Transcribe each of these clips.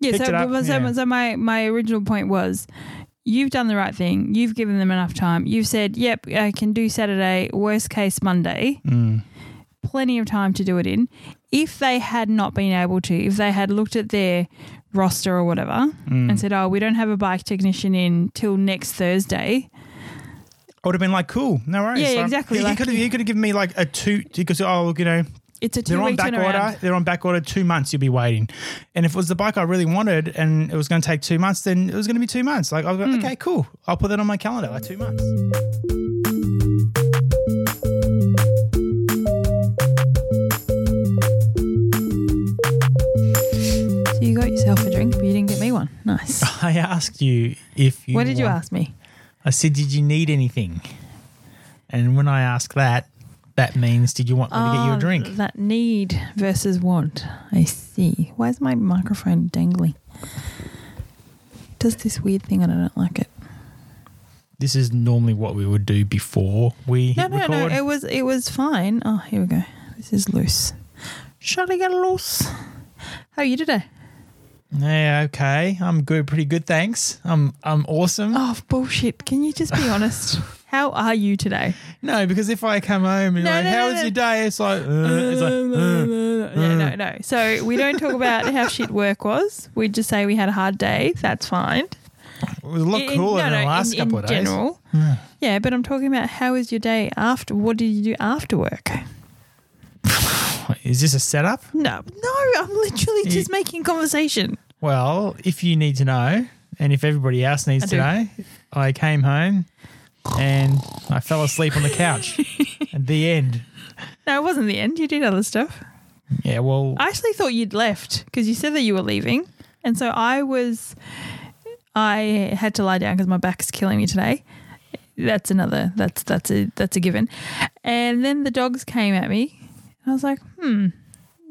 Yeah, so, but- so, yeah. so my, my original point was you've done the right thing. You've given them enough time. You've said, yep, I can do Saturday, worst case Monday. Mm. Plenty of time to do it in. If they had not been able to, if they had looked at their roster or whatever Mm. and said, oh, we don't have a bike technician in till next Thursday, I would have been like, cool, no worries. Yeah, exactly, He, like- could have, he could have given me like a two because oh, you know, it's a they're two on week back order. They're on back order two months. You'll be waiting. And if it was the bike I really wanted and it was going to take two months, then it was going to be two months. Like I was like, hmm. okay, cool. I'll put that on my calendar. Like two months. So you got yourself a drink, but you didn't get me one. Nice. I asked you if you. what did you ask me? I said, did you need anything? And when I ask that, that means did you want me to get you Ah, a drink? That need versus want. I see. Why is my microphone dangling? Does this weird thing and I don't like it. This is normally what we would do before we No, hit no, no. record. It was it was fine. Oh, here we go. This is loose. Shall I get loose? How are you today? yeah, okay. I'm good, pretty good, thanks. I'm I'm awesome. Oh bullshit! Can you just be honest? How are you today? No, because if I come home and No, like, no, how no, was your day? It's like, uh, it's like uh. yeah, no, no. So we don't talk about how shit work was. We just say we had a hard day. That's fine. it was a lot In- cooler no, than the last in, couple in of days. general. Yeah, but I'm talking about how was your day after? What did you do after work? Is this a setup? No, no. I'm literally You- just making conversation. Well, if you need to know, and if everybody else needs I to do. know, I came home and I fell asleep on the couch. At the end. No, it wasn't the end. You did other stuff. Yeah, well, I actually thought you'd left because you said that you were leaving, and so I was. I had to lie down because my back is killing me today. That's another. That's that's a that's a given. And then the dogs came at me. I was like, hmm.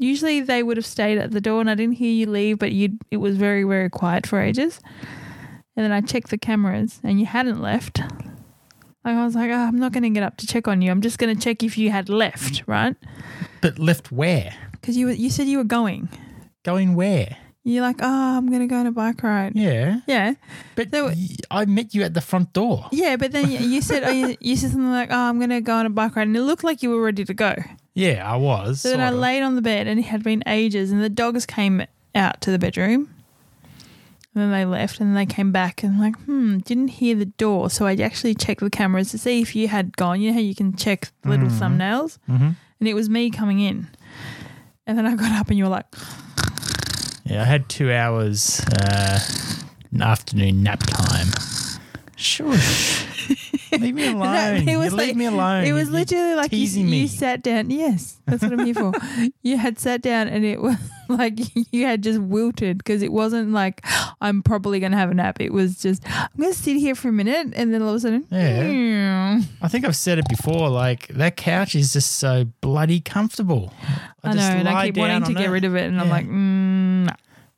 Usually they would have stayed at the door, and I didn't hear you leave, but you. It was very very quiet for ages. And then I checked the cameras, and you hadn't left. Like I was like, oh, I'm not going to get up to check on you. I'm just going to check if you had left, right? but left where? Because you were, you said you were going. Going where? You're like, oh, I'm gonna go on a bike ride. Yeah. Yeah, But So- y- I met you at the front door. yeah, but then you- said, oh, you, you said something like, oh, I'm gonna go on a bike ride, and it looked like you were ready to go. Yeah, I was. So then I of. laid on the bed, and it had been ages, and the dogs came out to the bedroom, and then they left, and then they came back, and like, hmm, didn't hear the door, so I actually checked the cameras to see if you had gone. You know how you can check little thumbnails, Mhm. and it was me coming in, and then I got up, and you were like, Yeah, I had two hours uh, afternoon nap time. Shush. leave me alone. it was you like, leave me alone. It was You- you're literally like you, teasing you me. sat down. Yes, that's what I'm here for. You had sat down and it was like you had just wilted because it wasn't like I'm probably going to have a nap. It was just I'm going to sit here for a minute and then all of a sudden, Yeah. I think I've said it before. Like that couch is just so bloody comfortable. I, know, just and I keep wanting to get it. rid of it, and I'm like, mm, no,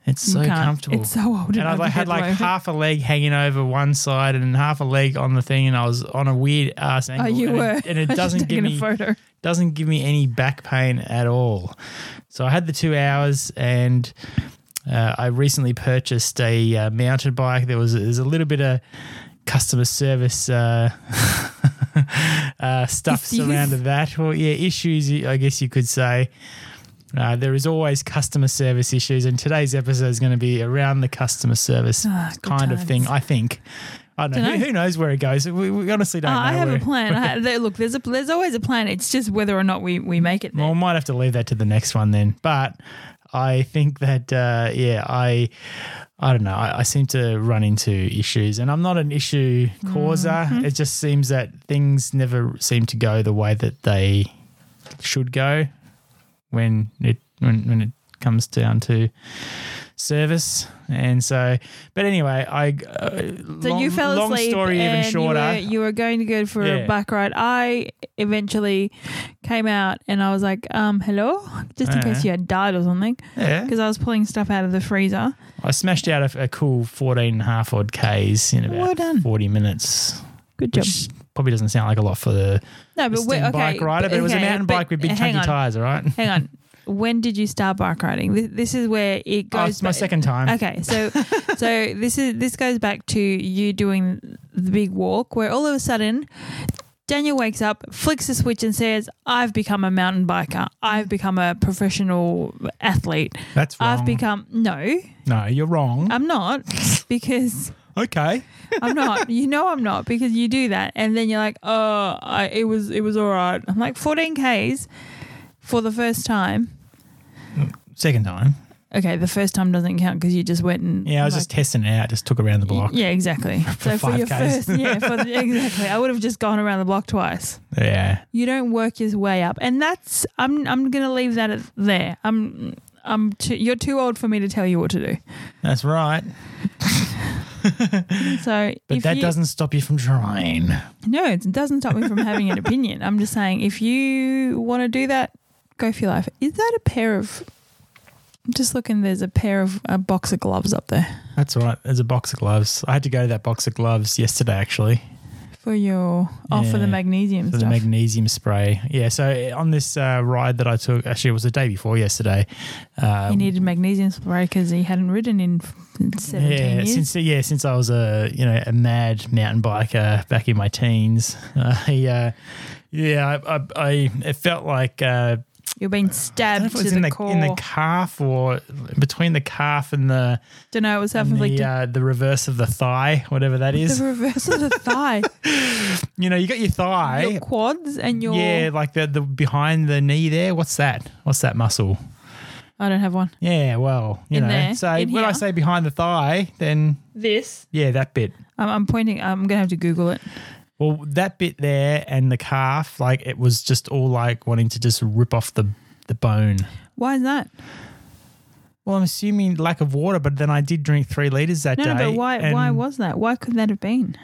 It's so can't. comfortable. It's so old. and I like, had like half a leg hanging over one side and half a leg on the thing, and I was on a weird ass angle. Oh, you and were, it, and it doesn't give taking me a photo. doesn't give me any back pain at all. So I had the two hours, and uh, I recently purchased a uh, mountain bike. There was there's a little bit of customer service uh, uh, stuff Issues? surrounded that. Well, yeah, issues. I guess you could say. Uh, there is always customer service issues, and today's episode is going to be around the customer service good kind of thing. I think. I don't know. Who, who knows where it goes? We, we honestly don't Uh, know. I have where, a plan. There, look, there's a there's always a plan. It's just whether or not we we make it. There. Well, I might have to leave that to the next one then. But I think that uh, yeah, I I don't know. I, I seem to run into issues, and I'm not an issue causer. Mm-hmm. It just seems that things never seem to go the way that they should go when it when when it comes down to service. And so, but anyway, I uh, So long, you fell long asleep story even shorter. You were, you were going to go for Yeah. a bike ride. I eventually came out and I was like, um, hello? Just in Uh-huh. case you had died or something. yeah, Because I was pulling stuff out of the freezer. I smashed out a, a cool 14 and a half odd Ks in about Well 40 minutes. Good job. Which probably doesn't sound like a lot for the No, but wait, okay. bike rider, but it was a mountain bike with big chunky on, tyres, all right? Hang on. when did you start bike riding? This, this is where it Oh, goes. it's my back- second time. Okay, so so this is this goes back to you doing the big walk, where all of a sudden. Daniel wakes up, flicks the switch, and says, "I've become a mountain biker. I've become a professional athlete. That's wrong. I've become no, no, you're wrong. I'm not because okay. I'm not. You know I'm not because you do that, and then you're like, oh, I, it was it was all right. I'm like 14 k's for the first time. Second time. Okay, the first time doesn't count because you just went and Yeah, I was like, just testing it out. Just took around the block. Yeah, exactly. so for your 5Ks. first, yeah, for the, exactly. I would have just gone around the block twice. Yeah. You don't work your way up, and that's I'm I'm gonna leave that at there. I'm I'm too, you're too old for me to tell you what to do. That's right. So But that you, doesn't stop you from trying. no, it doesn't stop me from having an opinion. I'm just saying if you want to do that, go for your life. Is that a pair of? I'm just looking. There's a pair of uh, a box of gloves up there That's right. There's a box of gloves. I had to go to that box of gloves yesterday, actually, for your oh for the magnesium for stuff. the magnesium spray. Yeah. So on this uh, ride that I took, actually, it was the day before yesterday. Uh, he needed magnesium spray because he hadn't ridden in 17 yeah, years. since yeah, since I was a you know a mad mountain biker back in my teens, uh, yeah, yeah, I, I, I it felt like uh, You're being I don't know stabbed if it was the, in the core. in the calf or between the calf and the Don't know. It was and self-inflicted. the, uh, the reverse of the thigh, whatever that is. the reverse of the thigh, You know, you got your thigh. your quads, and your. Yeah, like the, the behind the knee there. What's that? What's that muscle? I don't have one. Yeah, well, you In know. there, so in when I here. say behind the thigh, then This. yeah, that bit. I'm, I'm pointing. I'm gonna have to Google it. Well, that bit there and the calf, like it was just all like wanting to just rip off the the bone. Why is that? Well, I'm assuming lack of water, but then I did drink three liters that No, day. no, but why? and Why was that? Why could that have been?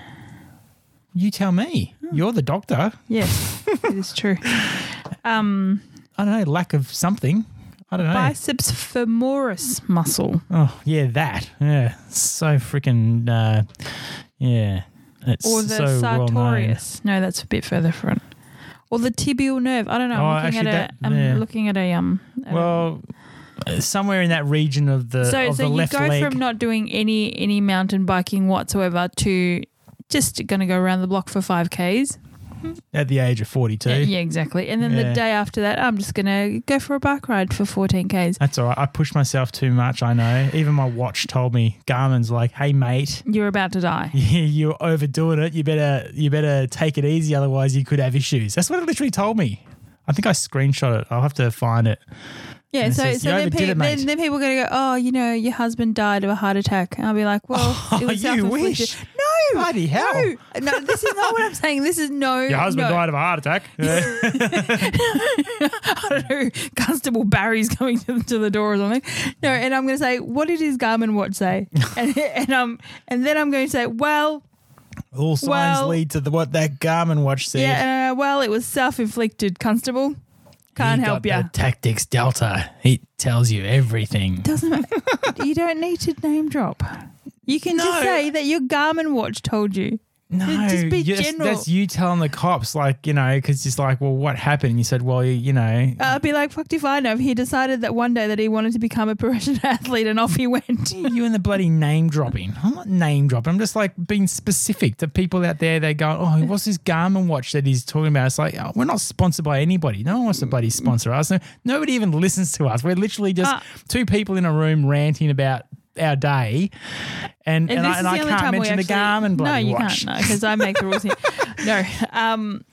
you tell me? You're the doctor. Yes, it is true. Um, I don't know, lack of something. I don't know. biceps femoris muscle. Oh yeah, that. Yeah, so freaking. Uh, yeah, it's or the so well sartorius. no, that's a bit further front. Or the tibial nerve. I don't know. Oh, I'm looking actually at a. that- I'm yeah. looking at a um. at Well, somewhere in that region of the so of so the you go leg. from not doing any any mountain biking whatsoever to just going to go around the block for five k's. At the age of forty-two. Yeah, yeah, exactly. And then the day after that, I'm just going to go for a bike ride for 14 k's. That's all right. I pushed myself too much. I know. Even my watch told me. Garmin's like, "Hey, mate, You're about to die. Yeah, you're overdoing it. You better you better take it easy, otherwise you could have issues." That's what it literally told me. I think I screenshot it. I'll have to find it. Yeah, And so says, so then, pe- it, then, then people are going to go, oh, you know, your husband died of a heart attack. And I'll be like, well, Oh, it was you self-inflicted. wish. No, Bloody hell. no, no, this is not what I'm saying. This is no. Your husband no. died of a heart attack. I don't know, Constable Barry's coming to, to the door or something. No, and I'm going to say, what did his Garmin watch say? and, and um, and then I'm going to say, well, All signs Well- lead to the, what that Garmin watch said. yeah, uh, well, it was self-inflicted, Constable. Can't He help you. Tactix Delta. He tells you everything. Doesn't you don't need to name drop. You can just No. say that your Garmin watch told you. No, Just be you- that's- general. That's you telling the cops, like you know, because it's like, well, what happened? And you said, well, you, you know, I'd be like, fucked if I know. If he decided that one day that he wanted to become a professional athlete and off he went. you and the bloody name dropping. I'm not name dropping. I'm just like being specific to people out there. They go, oh, what's this Garmin watch that he's talking about? It's like, oh, we're not sponsored by anybody. No one wants to bloody sponsor us. No, nobody even listens to us. We're literally just Ah. two people in a room ranting about our day, and and, this I, and I can't mention the actually- Garmin bloody No, you watch. can't. No, because I make the rules here. no. Um,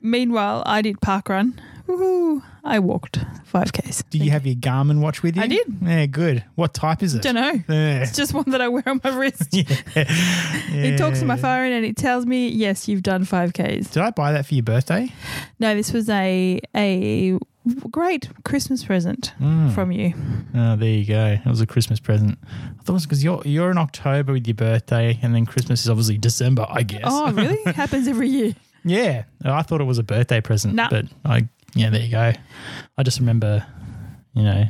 meanwhile, I did park run. Woohoo! I walked five k's. Do you have your Garmin watch with you? I did. Yeah, good. What type is it? Don't know. Yeah. It's just one that I wear on my wrist. yeah. It talks to my phone and it tells me, yes, you've done five k's. Did I buy that for your birthday? No, this was a a great Christmas present Mm. from you. Oh, there you go. It was a Christmas present. I thought it was because you're you're in October with your birthday, and then Christmas is obviously December, I guess. Oh, really? Happens every year. yeah. I thought it was a birthday present, Nah. but I yeah, there you go. I just remember, you know,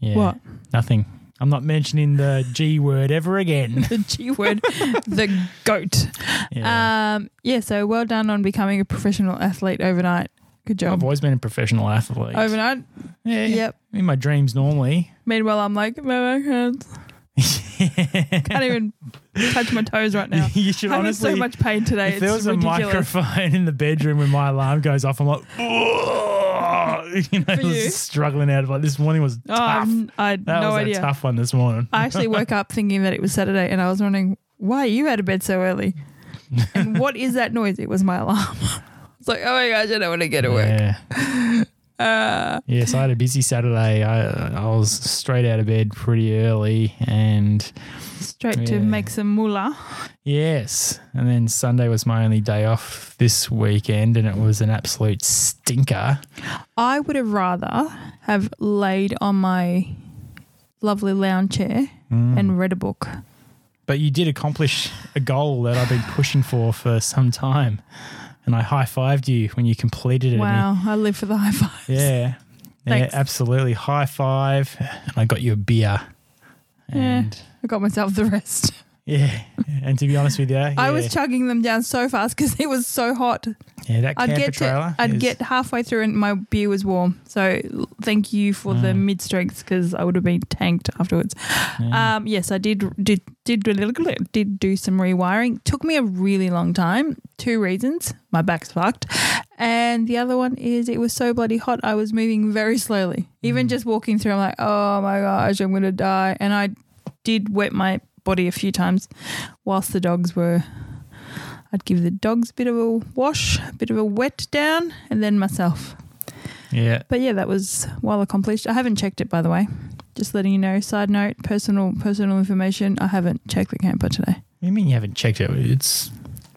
yeah, What? nothing. I'm not mentioning the G word ever again. The G word, the goat. Yeah. Um, yeah, so well done on becoming a professional athlete overnight. Good job. I've always been a professional athlete. Overnight. yeah. Yep. In my dreams normally. Meanwhile, I'm like, my hurts. Can't even touch my toes right now. you should I'm in so much pain today. if it's there was ridiculous. a microphone in the bedroom when my alarm goes off, I'm like, "Ugh," you know, For you? struggling out of like this morning was Oh, tough. I'm- I had that no was idea. a tough one this morning. I actually woke up thinking that it was Saturday, and I was wondering why are you out of bed so early, and what is that noise? It was my alarm. It's like, oh my gosh, I don't want to get to work. Yeah. Uh, Yes, I had a busy Saturday. I I was straight out of bed pretty early, and straight to Yeah. make some moolah. yes, and then Sunday was my only day off this weekend, and it was an absolute stinker. I would have rather have laid on my lovely lounge chair Mm. and read a book. But you did accomplish a goal that I've been pushing for for some time, and I high fived you when you completed it. Wow, I live for the high fives. Yeah. Yeah, absolutely. High five. And I got you a beer. And I got myself the rest. Yeah. And to be honest with you, yeah, I was chugging them down so fast because it was so hot. yeah, that I'd camper get trailer. to, I'd is- get halfway through and my beer was warm. So thank you for the Mm. mid strengths because I would have been tanked afterwards. Um, yes, I did did did did do some rewiring. Took me a really long time. Two reasons: my back's fucked, and the other one is it was so bloody hot. I was moving very slowly. Even Mm. just walking through, I'm like, oh my gosh, I'm gonna die. And I did wet my body a few times whilst the dogs were. I'd give the dogs a bit of a wash, a bit of a wet down, and then myself. yeah. But yeah, that was well accomplished. I haven't checked it by the way. Just letting you know. Side note, personal personal information. I haven't checked the camper today. What do you mean you haven't checked it? It's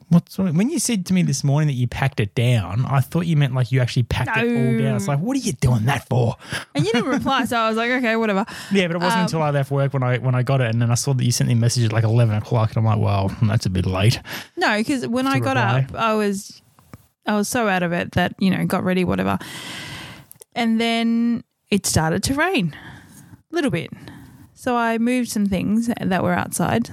what's when you said to me this morning that you packed it down, I thought you meant like you actually packed it all down. It's like, what are you doing that for? And you didn't reply, so I was like, okay, whatever. Yeah, but it wasn't Um, until I left work when I when I got it, and then I saw that you sent me a message at like eleven o'clock, and I'm like, well, that's a bit late. No, because when I got reply. up, I was I was so out of it that you know got ready, whatever. And then it started to rain, a little bit. So I moved some things that were outside,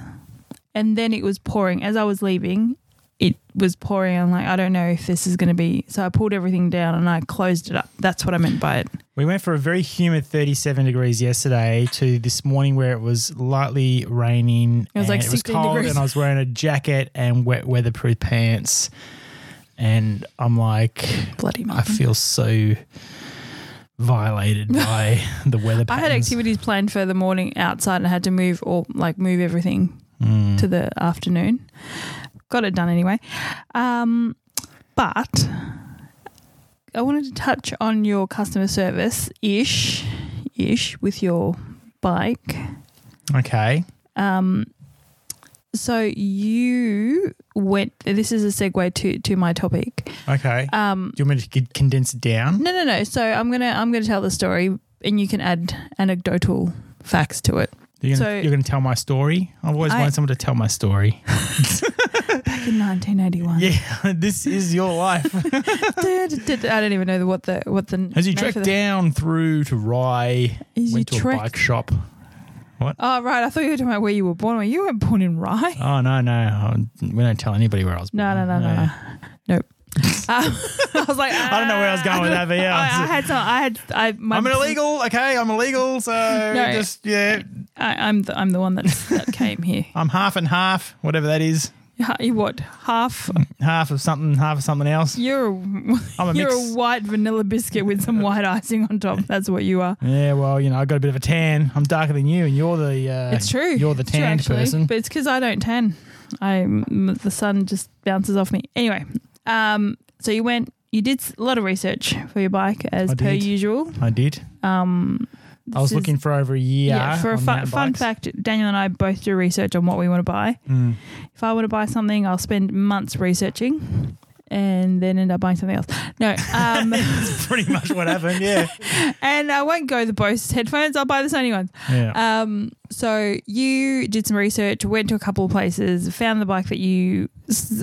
and then it was pouring as I was leaving. It was pouring. I'm like, I don't know if this is going to be. So I pulled everything down and I closed it up. That's what I meant by it. We went for a very humid 37 degrees yesterday to this morning where it was lightly raining. It was like it was 16 cold, degrees. and I was wearing a jacket and wet weatherproof pants. And I'm like, Bloody I feel so violated by the weather. I had activities planned for the morning outside and I had to move or like move everything Mm. to the afternoon. Got it done anyway. Um, but I wanted to touch on your customer service ish, ish with your bike. Okay. Um, so you went. This is a segue to to my topic. Okay. Um, Do you want me to condense it down? no, no, no. So I'm gonna I'm gonna tell the story, and you can add anecdotal facts to it. You're gonna, So- you're gonna tell my story. I've always I- wanted someone to tell my story. Back in 1981. yeah, this is your life. I don't even know what the what the As you trek down through to Rye, As you went to trek- a bike shop. What? Oh right, I thought you were talking about where you were born. Well, you weren't born in Rye. Oh no, no, we don't tell anybody where I was. No, no, born. no, no, no. Nope. Um, I was like, I don't know where I was going with that, but yeah, I, I had some. I had. I. My, I'm an illegal. Okay, I'm illegal. So No. just yeah, I, I'm the. I'm the one that that came here. I'm half and half, whatever that is. What? Half. Half of something, half of something else. You're a, I'm a you're mix. a white vanilla biscuit with some white icing on top. That's what you are. Yeah, well, you know, I got a bit of a tan. I'm darker than you, and you're the. Uh, It's true. You're the tanned person. But it's because I don't tan. I the sun just bounces off me. Anyway, um, so you went. You did a lot of research for your bike as I per did. usual. I did. Um, I was looking for over a year. Yeah, for a fun, fun fact, Daniel and I both do research on what we want to buy. Mm. If I want to buy something, I'll spend months researching and then end up buying something else. No, um, That's pretty much what happened. Yeah. and I won't go the Bose headphones. I'll buy the Sony ones. Yeah. Um, so you did some research, went to a couple of places, found the bike that you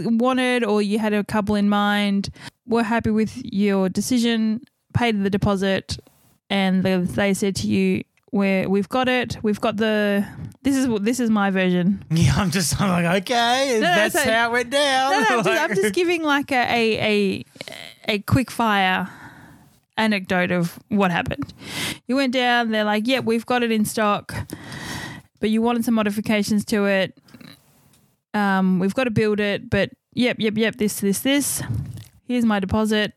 wanted, or you had a couple in mind. Were happy with your decision, paid the deposit, and they, they said to you, "Where we've got it, we've got the. This is what this is my version. yeah, I'm just I'm like, okay, no, that's so- how it went down. No, no, I'm just, I'm just giving like a a a, a quick fire anecdote of what happened. You went down, they're like, yep, we've got it in stock, but you wanted some modifications to it. Um, we've got to build it, but yep, yep, yep, this, this, this. Here's my deposit.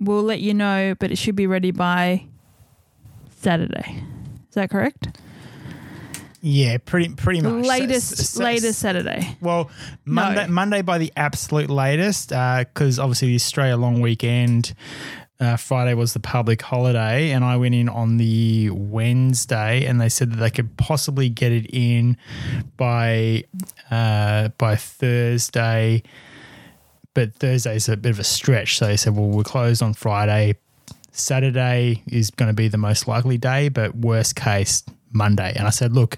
We'll let you know, but it should be ready by Saturday. Is that correct? Yeah, pretty pretty much. Latest, S- s- latest Saturday. Well, Monday, No. Monday by the absolute latest, because obviously the Australia long weekend. Uh, Friday was the public holiday, and I went in on the Wednesday, and they said that they could possibly get it in by uh, by Thursday. But Thursday is a bit of a stretch, so they said, "Well, we're closed on Friday. Saturday is going to be the most likely day, but worst case Monday." And I said, "Look,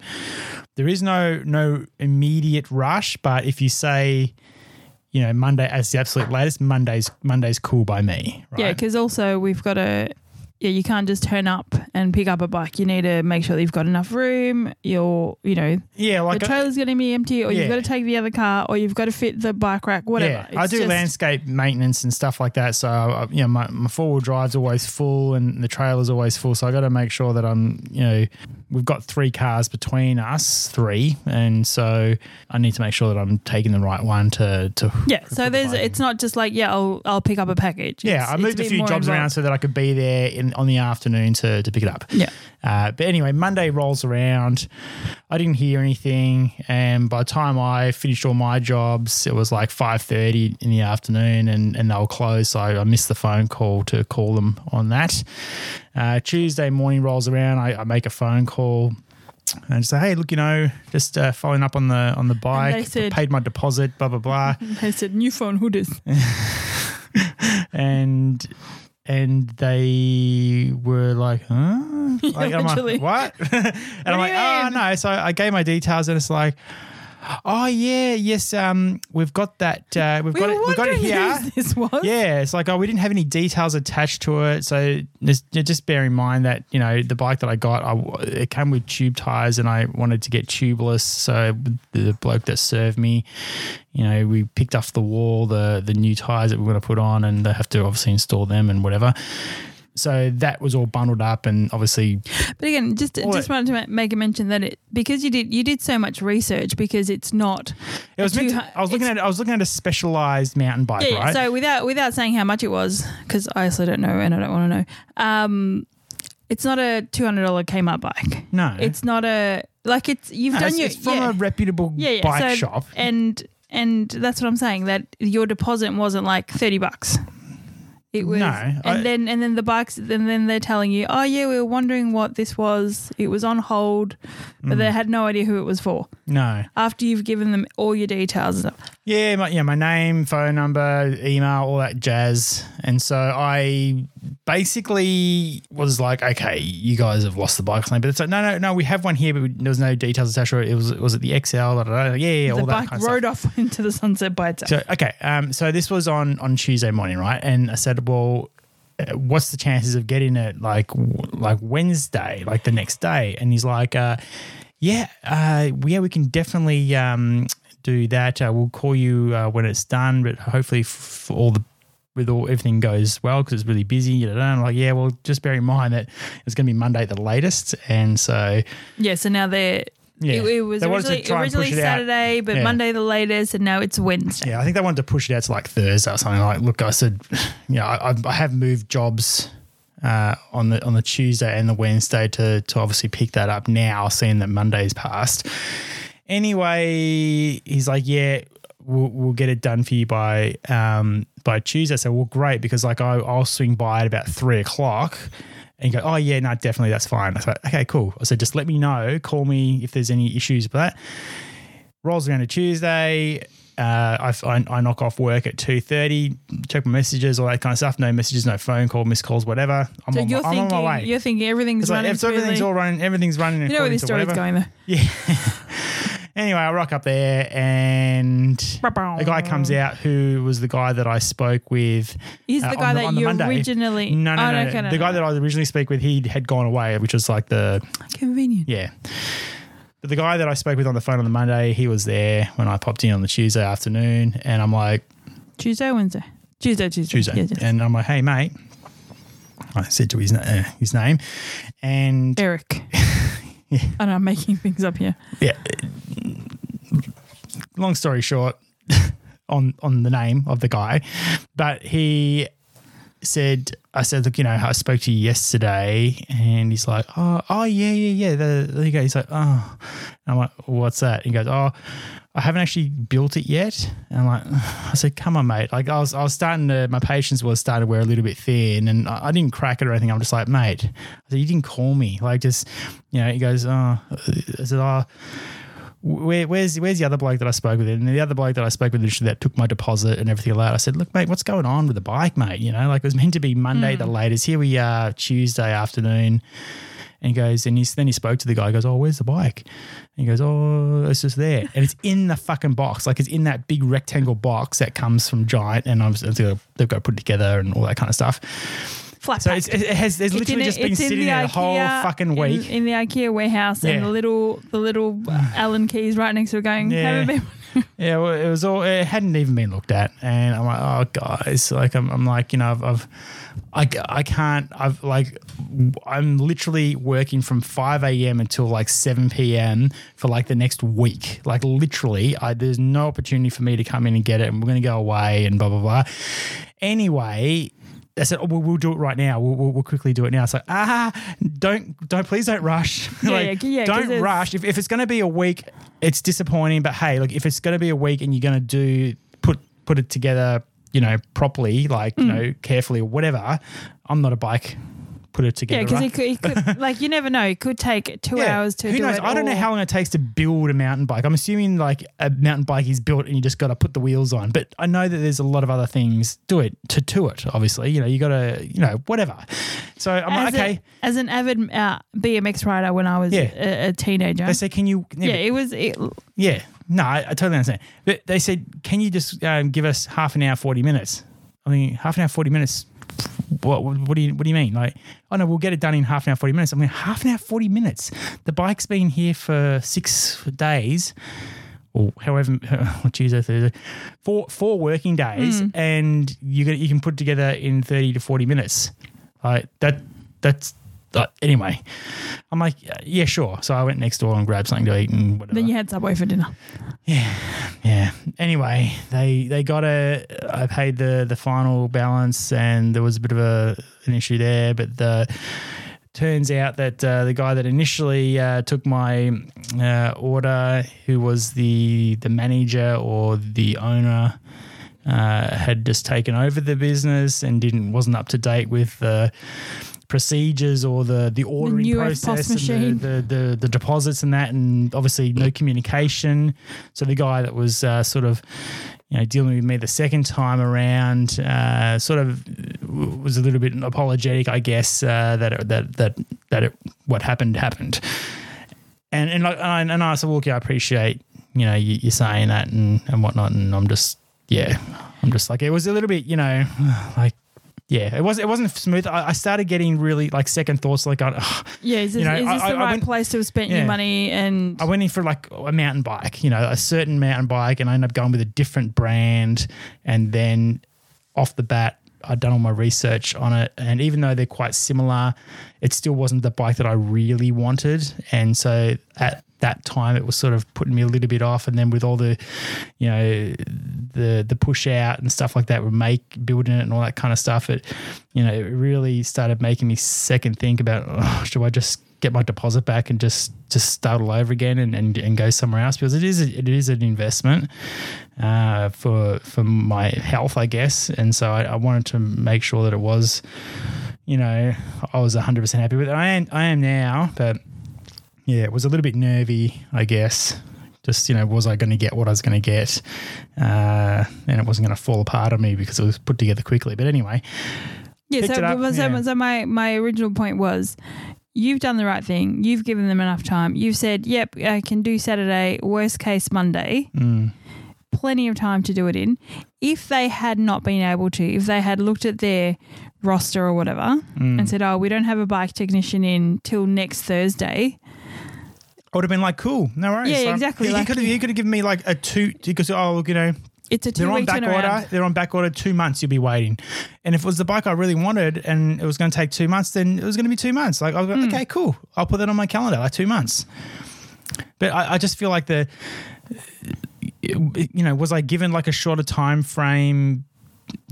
there is no no immediate rush, but if you say, you know, Monday as the absolute latest, Monday's Monday's cool by me, right? Yeah, because also we've got to, yeah, you can't just turn up and pick up a bike. You need to make sure that you've got enough room. You're, you know, yeah, like the trailer's going to be empty, or Yeah. you've got to take the other car, or you've got to fit the bike rack, whatever. Yeah, I do landscape maintenance and stuff like that. So, uh, you know, my, my four wheel drive's always full and the trailer's always full. So, I got to make sure that I'm, you know, we've got three cars between us, three. And so I need to make sure that I'm taking the right one to. to Yeah, so there's, in. it's not just like yeah, I'll I'll pick up a package. Yeah, It's- I moved a few jobs around so that I could be there in on the afternoon to, to pick it up. Yeah, Uh, but anyway, Monday rolls around. I didn't hear anything, and by the time I finished all my jobs, it was like five thirty in the afternoon, and, and they were closed. So I, missed the phone call to call them on that. Uh, Tuesday morning rolls around. I, I make a phone call. And say, hey, look, you know, just uh, following up on the on the bike, said- paid my deposit, blah blah blah. they said new phone. Who does? and and they were like, huh? Like, I'm like, what? and I'm like, oh no. So I gave my details, and it's like, oh yeah, yes, um, we've got that. Uh, we've We got it. We've got it here. this was. Yeah, it's like oh, we didn't have any details attached to it, so just, just bear in mind that you know the bike that I got, I, it came with tube tires, and I wanted to get tubeless. So the bloke that served me, you know, we picked off the wall the the new tires that we're going to put on, and they have to obviously install them and whatever. So that was all bundled up, and obviously, But again, just just wanted to make a mention that it because you did you did so much research because it's not. it was meant. two To, I was looking at. I was looking at a specialized mountain bike, yeah, right? so without without saying how much it was, because I also don't know and I don't want to know. Um, it's not a two hundred dollar Kmart bike. no, It's not a like it's you've No, done it's, your it's from yeah, a reputable yeah, yeah. bike so, shop. and and that's what I'm saying that your deposit wasn't like thirty bucks. It was, No, and I- then and then the bikes, and then they're telling you, oh yeah, we were wondering what this was. It was on hold, but Mm. they had no idea who it was for. No, After you've given them all your details, and stuff. Yeah, my, yeah, my name, phone number, email, all that jazz. And so I basically was like, okay, you guys have lost the bike name, but it's like, no, no, no, we have one here, but we, there was no details attached to it. It was was it the XL? Da, da, da. Yeah, yeah, the all that The bike kind of rode stuff. off into the sunset by itself. So okay, um, so this was on on Tuesday morning, right? And I said, well. uh, What's the chances of getting it like like Wednesday, like the next day? And he's like, uh, "Yeah, uh, yeah, we can definitely um, do that. Uh, we'll call you uh, when it's done, but hopefully for all the with all everything goes well because it's really busy. You know, like, yeah, well, just bear in mind that it's going to be Monday at the latest, and so Yeah, so now they're. Yeah, It, it was They wanted to originally, originally it out. Saturday, but Yeah. Monday the latest, and now it's Wednesday. Yeah, I think they wanted to push it out to like Thursday or something. Like, look, I said, you know, I, I have moved jobs uh, on the on the Tuesday and the Wednesday to to obviously pick that up now, seeing that Monday's passed. Anyway, he's like, yeah, we'll, we'll get it done for you by um, by Tuesday. So, well, great because like I, I'll swing by at about three o'clock. And you go, oh yeah, no, definitely, that's fine. I said, okay, cool. I said, just let me know. Call me if there's any issues with that rolls around to Tuesday. Uh, I, I, I knock off work at two thirty. Check my messages, all that kind of stuff. No messages, no phone call, missed calls, whatever. I'm, So on, you're my, I'm on thinking my way. you're thinking everything's like, running if everything's all running, everything's running. You know where this to story's whatever. going though. Yeah. anyway, I rock up there, and a guy comes out who was the guy that I spoke with. He's uh, the guy the- that you Monday. originally. No, no, oh, no. okay, the guy that I originally speak with, he had gone away, which was like the convenient. yeah. But the guy that I spoke with on the phone on the Monday, he was there when I popped in on the Tuesday afternoon, and I'm like Tuesday, Wednesday, Tuesday, Tuesday, Tuesday, yes. and I'm like, hey mate, I said to his, uh, his name. And Eric. I know I'm making things up here. yeah, long story short, on on the name of the guy, but he said, I said, look, you know, I spoke to you yesterday, and he's like, oh, oh yeah, yeah, yeah. The, there you go. He's like, oh, and I'm like, what's that? And He goes, oh. I haven't actually built it yet. And I'm like, I said, come on, mate. Like I was, I was starting to, my patience was starting to wear a little bit thin and I, I didn't crack it or anything. I'm just like, mate, I said, you didn't call me. Like just, you know, he goes, oh, I said, oh, where, where's where's the other bloke that I spoke with? And the other bloke that I spoke with that took my deposit and everything like that. I said, look, mate, what's going on with the bike, mate? You know, like it was meant to be Monday the hmm. latest. Here we are, Tuesday afternoon. And he goes, and he's, then he spoke to the guy. He goes, oh, where's the bike? And he goes, oh, it's just there. And it's in the fucking box. Like it's in that big rectangle box that comes from Giant. And I'm, they've got to put it together and all that kind of stuff. Flat So it has, there's literally in- just been in sitting there the whole fucking week. in, the IKEA warehouse, Yeah. and the little the little uh, Allen keys right next to it, going. Yeah. Been. Yeah, well, it was all. It hadn't even been looked at, and I'm like, oh, guys, like I'm, I'm like, you know, I've, I've I, I can't. I've like, I'm literally working from 5 a.m. until like 7 p.m. for like the next week. Like literally, I, there's no opportunity for me to come in and get it, and we're gonna go away and blah blah blah. Anyway. I said, "Oh, we'll, we'll do it right now. We'll, we'll, we'll quickly do it now." So, like, ah, don't, don't, please don't rush. Yeah, like, yeah, yeah, don't rush. If, if it's going to be a week, it's disappointing. But hey, look, if it's going to be a week and you're going to do put put it together, you know, properly, like Hmm. you know, carefully or whatever, I'm not a bike put it together. Yeah, because right? could, like you never know. It could take two Yeah. hours to Who do knows? it. I don't know how long it takes to build a mountain bike. I'm assuming like a mountain bike is built and you just got to put the wheels on. But I know that there's a lot of other things do it to to it. Obviously, you know, you got to you know whatever. So I'm As, like, okay. a, as an avid uh, BMX rider when I was Yeah. a, a teenager. They say, can you? yeah, it was. It, Yeah, no, I, I totally understand. But they said, can you just um, give us half an hour, forty minutes? I mean, half an hour, forty minutes. What, what do you what do you mean? Like, oh no, we'll get it done in half an hour, forty minutes. I mean, half an hour, forty minutes. The bike's been here for six days, or however, oh, what Tuesday, Thursday, four four working days, hmm. and you get you can put it together in thirty to forty minutes. Like that, that's. Uh, anyway, I'm like, yeah, sure. So I went next door and grabbed something to eat and whatever. then you had Subway for dinner. Yeah. Yeah. Anyway, they they got a. I paid the the final balance, and there was a bit of a an issue there. But the turns out that uh, the guy that initially uh, took my uh, order, who was the the manager or the owner. Uh, had just taken over the business and didn't wasn't up to date with the procedures or the the ordering FPOS process and the, the, the the deposits and that and obviously no communication. So the guy that was uh, sort of you know dealing with me the second time around uh, sort of was a little bit apologetic I guess uh, that it, that that that it, what happened happened. And and like and I, and I said well, okay I appreciate you know you, you saying that and and whatnot and I'm just yeah I'm just like it was a little bit you know like yeah, it was it wasn't smooth. I, I started getting really like second thoughts, like, oh, Yeah, is this, You know, is this I- the right went- place to have spent Yeah. your money? And I went in for like a mountain bike, you know, a certain mountain bike, and I ended up going with a different brand. And then off the bat, I'd done all my research on it. And even though they're quite similar, it still wasn't the bike that I really wanted. And so at that time, it was sort of putting me a little bit off. And then with all the, you know, the the push out and stuff like that, with make building it and all that kind of stuff, it, you know, it really started making me second think about, oh, should I just get my deposit back and just just start all over again and, and, and go somewhere else because it is a, it is an investment uh, for for my health, I guess. And so I, I wanted to make sure that it was, you know, I was hundred percent happy with it. I am I am now, but yeah, it was a little bit nervy, I guess. Just you know, was I going to get what I was going to get, uh, and it wasn't going to fall apart on me because it was put together quickly. But anyway, yeah, so, up, so, yeah. so my my original point was, you've done the right thing. You've given them enough time. You've said, "Yep, I can do Saturday. Worst case Monday." mm, Plenty of time to do it in. If they had not been able to, if they had looked at their roster or whatever mm. and said, "Oh, we don't have a bike technician in till next Thursday," I would have been like, cool, no worries. Yeah, So exactly, He, like- could have, he could have given me like a two because oh, look, you know, It's a two They're on back turnaround. order. They're on back order. Two months you'll be waiting. And if it was the bike I really wanted and it was going to take two months, then it was going to be two months. Like I was like, hmm. okay, cool. I'll put that on my calendar. Like two months. But I, I just feel like the, you know, was I given like a shorter time frame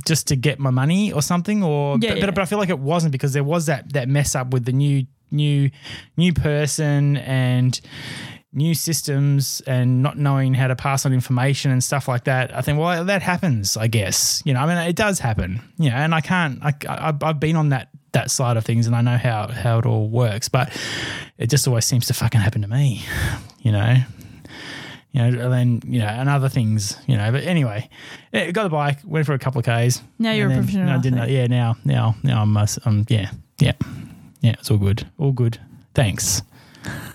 just to get my money or something? Or Yeah, but, yeah. but but I feel like it wasn't because there was that that mess up with the new new new person and new systems and not knowing how to pass on information and stuff like that. I think well that happens. I guess you know. I mean, it does happen. You know, and I can't. I, I I've been on that that side of things and I know how how it all works, but it just always seems to fucking happen to me. You know. You know, and then you know, and other things, you know. But anyway, yeah, got the bike, went for a couple of k's. Now you're a professional no, I didn't. athlete. Yeah, now, now, now I'm, uh, um, yeah, yeah, yeah. It's all good, all good. Thanks.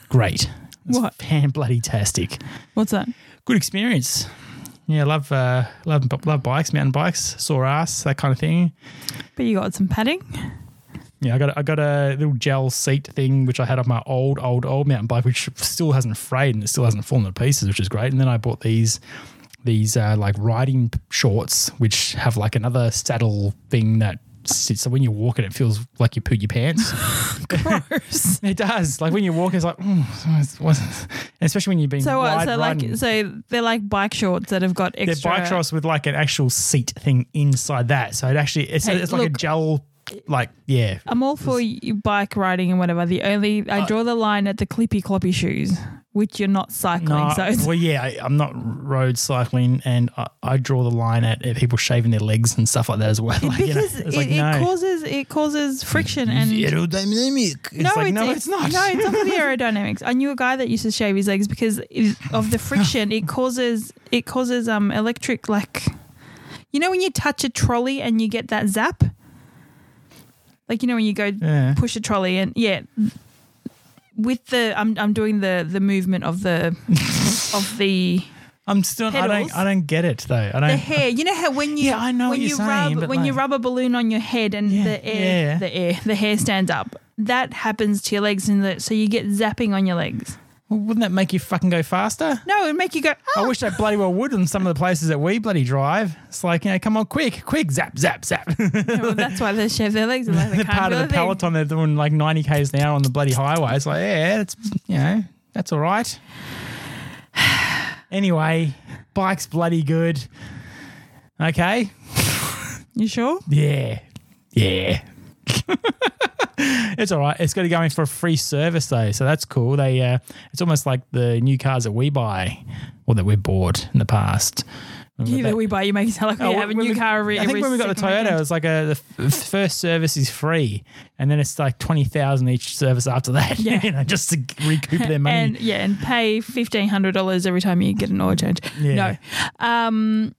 Great. What? Fan bloody tastic. What's that? Good experience. Yeah, love, uh, love, love bikes, mountain bikes, sore ass, that kind of thing. But you got some padding. Yeah, I got I got a little gel seat thing which I had on my old old old mountain bike, which still hasn't frayed and it still hasn't fallen to pieces, which is great. And then I bought these these uh, like riding shorts, which have like another saddle thing that sits. So when you walk it, it feels like you poo your pants. Gross. it does. Like when you walk, it's like, mm, it's- what's- especially when you've been So what? So like, so they're like bike shorts that have got They're extra. bike shorts with like an actual seat thing inside that. So it actually it's, Hey, it's like a look. gel, like yeah. I'm all for you bike riding and whatever. The only Uh, I draw the line at the clippy cloppy shoes, which you're not cycling. No, so it's, well, yeah, I, I'm not road cycling, and I, I draw the line at, at people shaving their legs and stuff like that as well. Like, you know, because it, like, it no. causes it causes friction and aerodynamic. It's no, like, it's, no, it's, it's not. No, it's not for the aerodynamics. I knew a guy that used to shave his legs because of the friction. It causes it causes um electric like, you know when you touch a trolley and you get that zap. Like you know when you go yeah. push a trolley and yeah, with the I'm I'm doing the the movement of the of the I'm still. I don't. I don't get it though. I don't. the hair. You know how when you Yeah, I know when you saying, rub when you rub a balloon on your head and Yeah, the air yeah. the air the hair stands up. That happens to your legs and the, so you get zapping on your legs. Well, wouldn't that make you fucking go faster? No, it would make you go. I Oh, wish I bloody well would in some of the places that we bloody drive. It's like, you know, come on, quick, quick, zap, zap, zap. well, that's why they shave their legs. Like they They're part of the peloton. They're doing like 90 k's an hour on the bloody highway. It's like, yeah, that's you know, that's all right. Anyway, bike's bloody good. Okay. You sure? Yeah. Yeah. it's all right. It's got to go in for a free service though, so that's cool. They, uh, it's almost like the new cars that we buy or that we've bought in the past. You That- that we buy, you make it sound like we Oh, have a new we- car every. I think when we got the Toyota, weekend. it was like a the f- first service is free, and then it's like twenty thousand each service after that. Yeah. you know, just to recoup their money. and yeah, and pay fifteen hundred dollars every time you get an oil change. Yeah. No, um,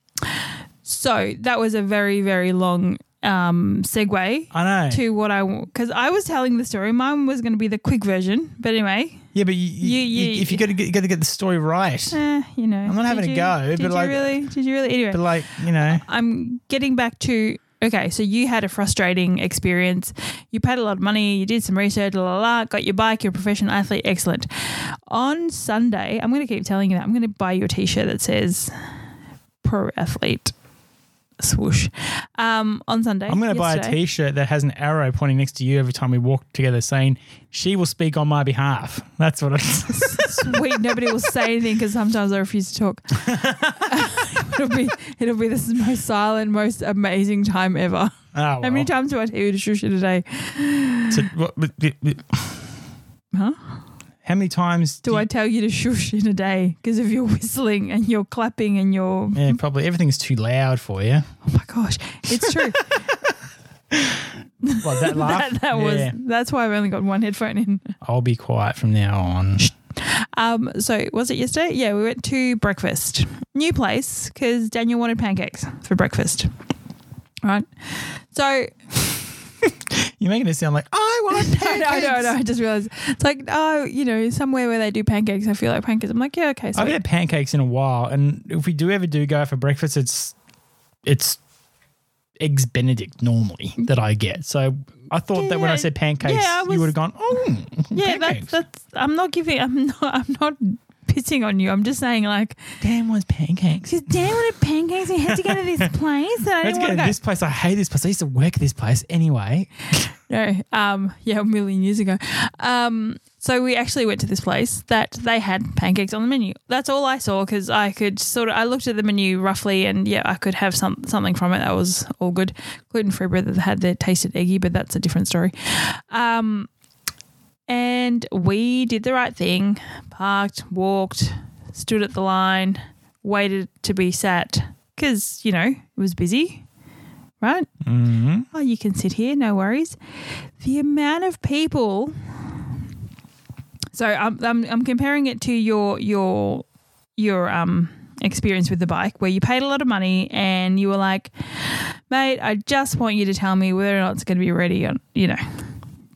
so that was a very very long um segue I know. to what I because I was telling the story. Mine was going to be the quick version, but anyway, yeah, but you, you, You- you- if you got to get, you got to get the story right, eh, you know, I'm not having Did a go, Did but you like- really? Did you really? Anyway, but like you know, I'm getting back to okay, so you had a frustrating experience. You paid a lot of money, you did some research, la la la, got your bike, you're a professional athlete, excellent. On Sunday, I'm going to keep telling you that I'm going to buy you a t-shirt that says pro athlete swoosh. Um, on Sunday, I'm going to buy a yesterday- T-shirt that has an arrow pointing next to you every time we walk together, saying she will speak on my behalf. That's what it's. Sweet, nobody will say anything because sometimes I refuse to talk. it'll be it'll be the most silent, most amazing time ever. oh, well. How many times do I tell you to shush it a day? So, what- Huh? How many times Do you- I tell you to shush in a day because if you're whistling and you're clapping and you're Yeah, probably everything's too loud for you. oh my gosh, it's true. Like that laugh. that that was that's why I've only got one headphone in. I'll be quiet from now on. Um, so was it yesterday? Yeah, we went to breakfast, new place because Daniel wanted pancakes for breakfast. Right, so You're making it sound like I want pancakes. no, no, no. I just realized it's like oh, you know, somewhere where they do pancakes. I feel like pancakes. I'm like, yeah, okay. So I've had pancakes in a while, and if we do ever do go out for breakfast, it's it's eggs Benedict normally mm. that I get. So I thought that when I said pancakes, yeah, I you would have gone, oh, yeah, that's that's. I'm not giving. I'm not. I'm not pissing on you. I'm just saying, like, Dan wants pancakes. because Dan wanted pancakes. We had to go to this place that I Let's didn't go want to to go. this place. I hate this place. I used to work at this place anyway. No, um, yeah, a million years ago. Um, so we actually went to this place that they had pancakes on the menu. That's all I saw because I could sort of I looked at the menu roughly and yeah, I could have some something from it that was all good. Gluten free bread that had the tasted eggy, but that's a different story. Um, and we did the right thing, parked, walked, stood at the line, waited to be sat because you know it was busy, right? Mm-hmm. Oh, you can sit here, no worries. The amount of people. So I'm, I'm, I'm comparing it to your your your um experience with the bike, where you paid a lot of money and you were like, "Mate, I just want you to tell me whether or not it's going to be ready." On you know,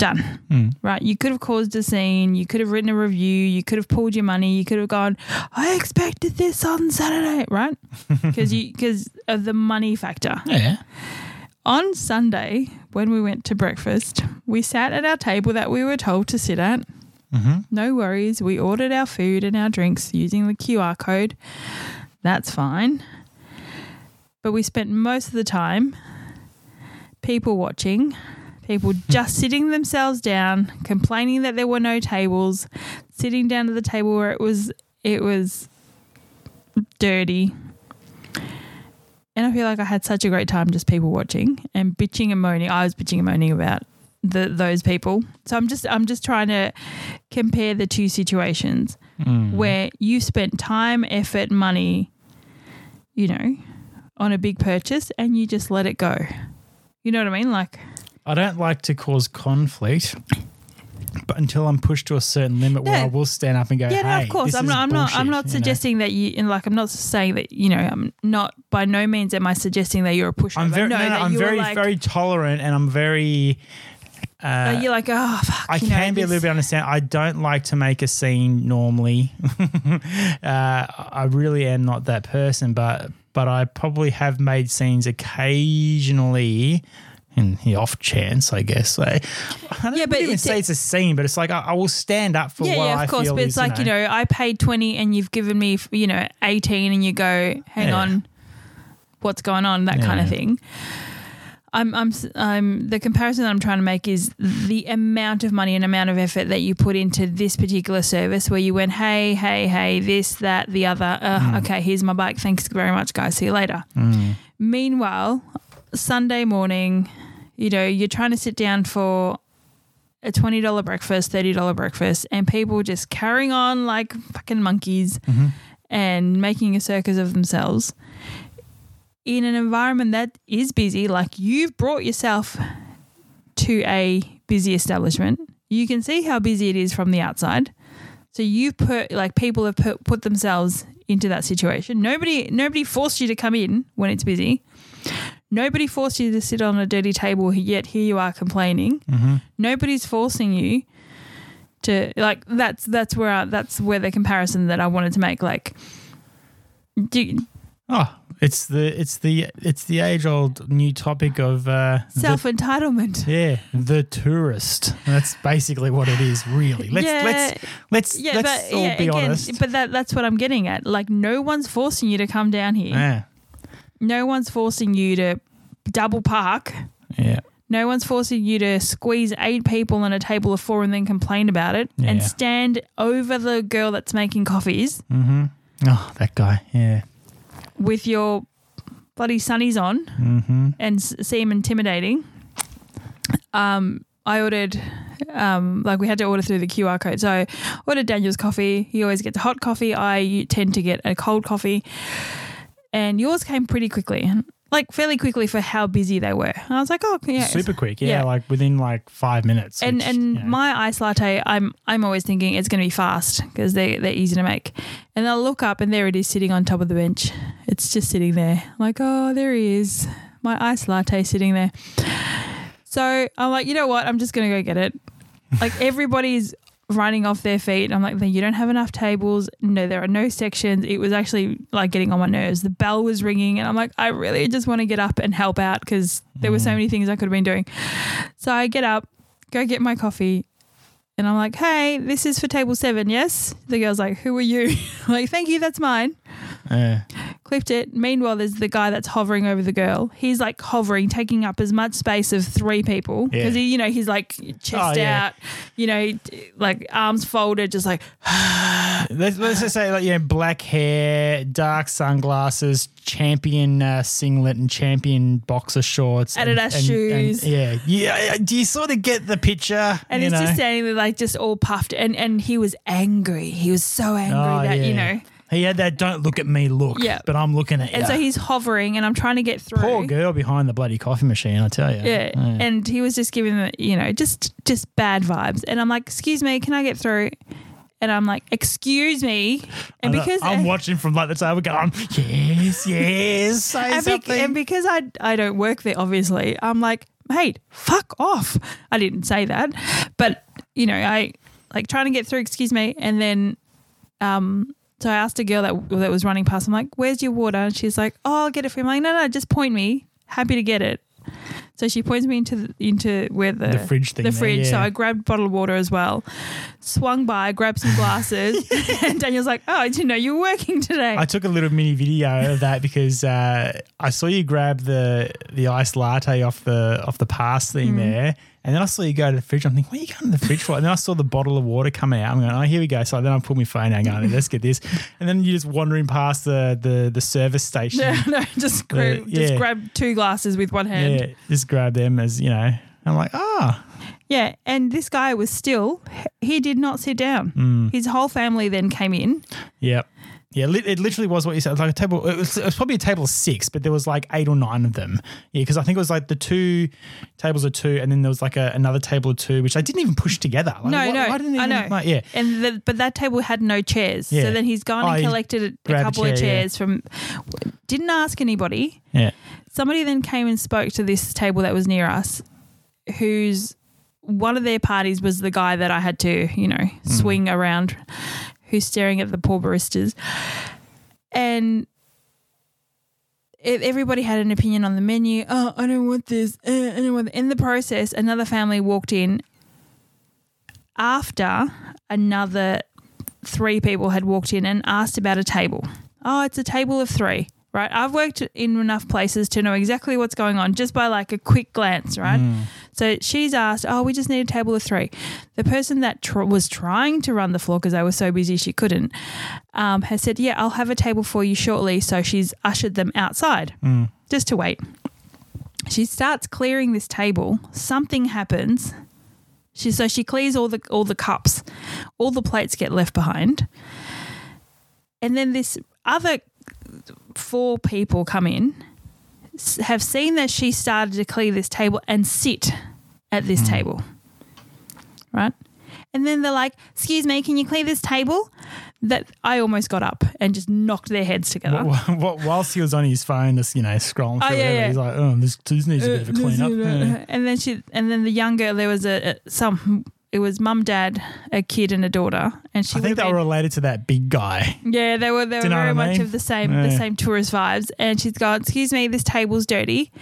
done. Mm. Right? You could have caused a scene. You could have written a review. You could have pulled your money. You could have gone, "I expected this on Saturday," right? Because you because of the money factor Yeah. on Sunday, when we went to breakfast, we sat at our table that we were told to sit at. Mm-hmm. No worries. We ordered our food and our drinks using the QR code. That's fine. But we spent most of the time people watching, people just sitting themselves down, complaining that there were no tables, sitting down at the table where it was it was dirty. And I feel like I had such a great time just people watching and bitching and moaning. I was bitching and moaning about the those people. So I'm just I'm just trying to compare the two situations Mm. where you spent time, effort, money, you know, on a big purchase and you just let it go. You know what I mean? Like I don't like to cause conflict, but until I'm pushed to a certain limit where. I will stand up and go, yeah, no, of course. I'm not. I'm not. I'm not you know? suggesting that you. And like, I'm not saying that. You know, I'm not. By no means am I suggesting that you're a pushover. I'm very, no, no, no, I'm very, like, very tolerant, and I'm very. Uh, you're like, oh fuck. I can know, be a little bit understand. I don't like to make a scene normally. uh, I really am not that person, but but I probably have made scenes occasionally. In the off chance, I guess. Like, I don't Yeah, but even it's- say it's a scene, but it's like I, I will stand up for yeah, what yeah, I of course. feel But is, it's like you know, I paid twenty and you've given me, you know, eighteen, and you go, hang Yeah. on, what's going on? That kind of thing. I'm, I'm, I'm. The comparison that I'm trying to make is the amount of money and amount of effort that you put into this particular service, where you went, hey, hey, hey, this, that, the other. Uh, Okay, here's my bike. Thanks very much, guys. See you later. Mm. Meanwhile, Sunday morning, you know, you're trying to sit down for a twenty dollar breakfast, thirty dollar breakfast, and people just carrying on like fucking monkeys Mm-hmm. and making a circus of themselves in an environment that is busy. Like you've brought yourself to a busy establishment. You can see how busy it is from the outside. So you've put like people have put, put themselves into that situation. Nobody nobody forced you to come in when it's busy. Nobody forced you to sit on a dirty table, yet here you are complaining. Mm-hmm. Nobody's forcing you to like. That's that's where I, that's where the comparison that I wanted to make. Like, do, Oh, it's the it's the it's the age old new topic of uh, self entitlement. yeah, the tourist. That's basically what it is, really. Let's Yeah. let's let's Yeah, let's but all yeah, be again, honest. but that that's what I'm getting at. Like, no one's forcing you to come down here. yeah, No one's forcing you to double park. yeah, No one's forcing you to squeeze eight people on a table of four and then complain about it and stand over the girl that's making coffees mm-hmm. Oh, that guy. Yeah. with your bloody sunnies on Mm-hmm. and seem intimidating. Um, I ordered, um, like we had to order through the QR code. So I ordered Daniel's coffee. He always gets a hot coffee. I tend to get a cold coffee. And yours came pretty quickly, like fairly quickly for how busy they were. And I was like, oh, yeah. Super quick. Yeah, yeah. like within like five minutes. and which, and you know, my ice latte, I'm I'm always thinking it's going to be fast because they they're easy to make. And I'll look up and there it is sitting on top of the bench. It's just sitting there. I'm like, oh, there he is, my ice latte sitting there. So I'm like, you know what? I'm just going to go get it. Like everybody's running off their feet. I'm like, you don't have enough tables. No, there are no sections. It was actually like getting on my nerves. The bell was ringing, and I'm like, I really just want to get up and help out because there were so mm. many things I could have been doing. So I get up, go get my coffee, And I'm like, hey, this is for table seven, yes? The girl's like, who are you? Like, thank you, that's mine. Yeah. Clipped it. Meanwhile, there's the guy that's hovering over the girl. He's like hovering, taking up as much space of three people Yeah. because he, you know, he's like chest Oh, yeah. out, you know, like arms folded, just like Let's, let's just say, like, yeah, black hair, dark sunglasses, champion uh, singlet, and champion boxer shorts, and- Adidas and- shoes. and- yeah, yeah. Do you sort of get the picture? And you he's know? just standing there, like just all puffed, and and he was angry. He was so angry Oh, that you know. He had that "don't look at me" look. Yeah. but I'm looking at you. And so he's hovering, and I'm trying to get through. Poor girl behind the bloody coffee machine. I tell you. Yeah. and he was just giving the you know just just bad vibes, and I'm like, "Excuse me, can I get through?" And I'm like, "Excuse me," and because I'm watching from like the table, going, "Yes, yes, say and, something." and because I I don't work there, obviously, I'm like, mate, fuck off. I didn't say that, but you know, I like trying to get through. Excuse me, and then, um, so I asked a girl that that was running past. I'm like, "Where's your water?" And she's like, "Oh, I'll get it for you." I'm like, "No, no, just point me. Happy to get it." So she points me into the, into where the, The fridge thing The there, fridge. So. I grabbed a bottle of water as well. Swung by, grabbed some glasses, and Daniel's like, "Oh, I didn't know you were working today." I took a little mini video of that because uh, I saw you grab the the iced latte off the off the pass Mm. thing there, and then I saw you go to the fridge. I'm thinking, what are you going to the fridge for? And then I saw the bottle of water come out. I'm going, oh, here we go. So then I put my phone out, going, let's get this. And then you're just wandering past the the, the service station. No, no, just grab, The- just grab two glasses with one hand. Yeah, just grab them as you know. I'm like, ah, Yeah, and this guy was still, he did not sit down. Mm. His whole family then came in. yep. Yeah, it literally was what you said. It was like a table. It was, it was probably a table of six, but there was like eight or nine of them. Yeah, because I think it was like the two tables of two, and then there was like a, another table of two, which I didn't even push together. Like, no, why- no, why didn't I even- know. like, yeah, And the, but that table had no chairs. Yeah. So then he's gone Oh, and collected a, a couple of chair, yeah. chairs from, didn't ask anybody. yeah. Somebody then came and spoke to this table that was near us, whose one of their parties was the guy that I had to, you know, Mm. swing around, who's staring at the poor baristas. And everybody had an opinion on the menu. Oh, I don't want this. Uh, I don't want. In the process, another family walked in after another three people had walked in and asked about a table. Oh, it's a table of three, right? I've worked in enough places to know exactly what's going on just by like a quick glance, right? So she's asked, "Oh, we just need a table of three. The person that tr- was trying to run the floor because they were so busy she couldn't, um, has said, "Yeah, I'll have a table for you shortly." So she's ushered them outside just to wait. She starts clearing this table. Something happens. She so she clears all the all the cups, all the plates get left behind, and then this other four people come in, have seen that she started to clear this table and sit at this hmm. table, right? And then they're like, "Excuse me, can you clear this table?" That I almost got up and just knocked their heads together. Wh- wh- whilst he was on his phone, just you know, scrolling Oh, through, yeah, whatever, yeah. he's like, "Oh, this, this needs a bit of a uh, clean up." Yeah. And then she, and then the young girl, there was a, a some. It was mum, dad, a kid, and a daughter, and she. I think they been- were related to that big guy. Yeah, they were. They were Do you know very what I much of the same, the same tourist vibes. And she's gone. Excuse me, this table's dirty.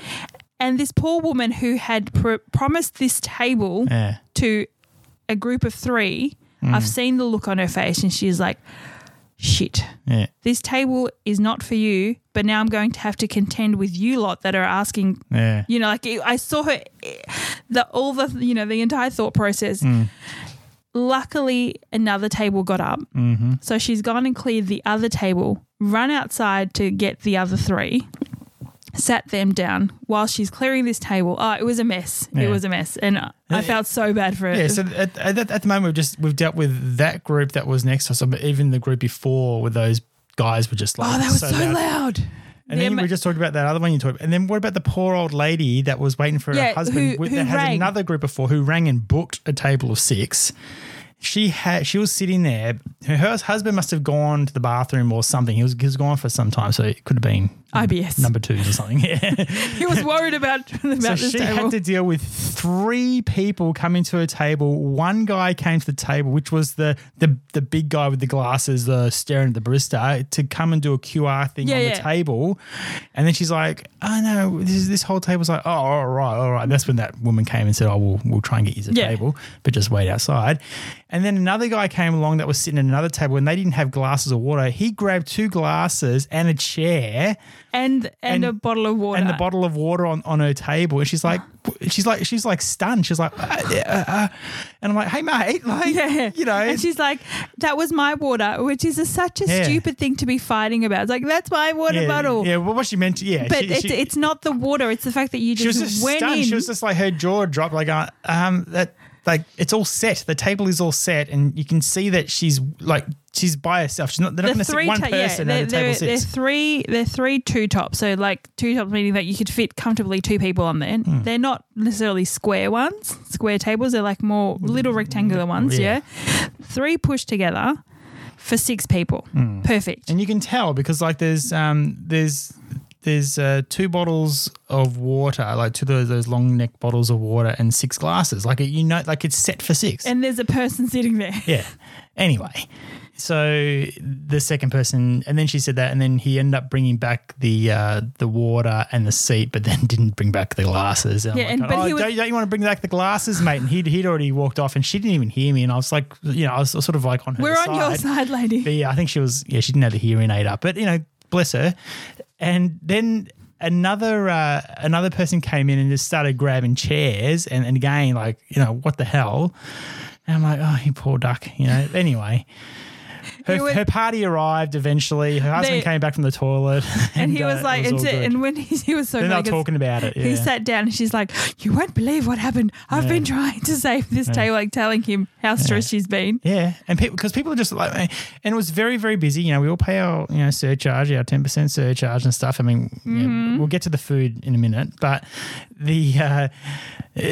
And this poor woman who had pr- promised this table Yeah, to a group of three, Mm. I've seen the look on her face, and she's like, "Shit, yeah, this table is not for you." But now I'm going to have to contend with you lot that are asking yeah. you know, like I saw her, the all the you know the entire thought process. Mm. Luckily, another table got up, Mm-hmm. so she's gone and cleared the other table, run outside to get the other three, sat them down while she's clearing this table. Oh, it was a mess. It was a mess, and I felt so bad for it. Yeah, so at, at, at the moment we've just we've dealt with that group that was next to us, but even the group before with those guys were just like oh, that was so, loud. loud. And The then we just talked about that other one you talked about. And then what about the poor old lady that was waiting for Yeah, her husband who- who that has another group of four who rang and booked a table of six. She had she was sitting there. Her, her husband must have gone to the bathroom or something. He was he was gone for some time, so it could have been Um, IBS. number twos or something. Yeah. he was worried about about so this she table. had to deal with three people coming to her table. One guy came to the table, which was the the, the big guy with the glasses, the staring at the barista, to come and do a QR thing Yeah, on yeah. the table. And then she's like, "Oh no, this is, this whole table's like, oh, all right, all right." That's when that woman came and said, "Oh, we'll we'll try and get you to the Yeah. table, but just wait outside." And then another guy came along that was sitting at another table, and they didn't have glasses of water. He grabbed two glasses and a chair and, and and- a bottle of water. and the bottle of water on, on her table, and she's like, she's like, she's like stunned. She's like, uh, uh, uh. and I'm like, hey mate, like, Yeah. you know, And she's like, that was my water, which is a, such a Yeah. stupid thing to be fighting about. It's like, that's my water yeah, bottle. Yeah, well, what she meant, to, yeah, But she, it's, she- it's not the water. It's the fact that you she just, was just went stunned. in. She was just like her jaw dropped. Like, uh, um, that like it's all set. The table is all set, and you can see that she's like she's by herself. She's not. They're not going to sit one ta- person yeah, at a table they're, they're three they're three two tops. So like two tops meaning that you could fit comfortably two people on there. Hmm. They're not necessarily square ones, square tables. They're like more little rectangular ones. Yeah. Yeah, three pushed together for six people. Hmm. Perfect. and you can tell because like there's um there's there's uh, two bottles of water, like two of those, those long neck bottles of water, and six glasses. Like you know, like it's set for six. And there's a person sitting there. Yeah. Anyway, so the second person, and then she said that, and then he ended up bringing back the uh, the water and the seat, but then didn't bring back the glasses. And Yeah, I'm and- but oh, he was- don't, don't you want to bring back the glasses, mate? And he'd, he'd already walked off, and she didn't even hear me. And I was like, you know, I was sort of like on her We're side. on your side, lady. But yeah, I think she was, yeah, she didn't have the hearing aid up, but you know, bless her. And then another uh, another person came in and just started grabbing chairs, and, and again, like, you know, what the hell? And I'm like, oh, you poor duck, you know. Anyway. Her, He was- her party arrived eventually. Her husband They- came back from the toilet, And he uh, was it like, all and, and when he, he was so then they talking about it. he sat down and she's like, "You won't believe what happened. I've Yeah. been trying to save this table, like telling him how stressed she's been." Yeah, and people because people are just like, and it was very very busy. You know, we all pay our you know surcharge, our ten percent surcharge and stuff. I mean, Mm-hmm. we'll get to the food in a minute, but the uh,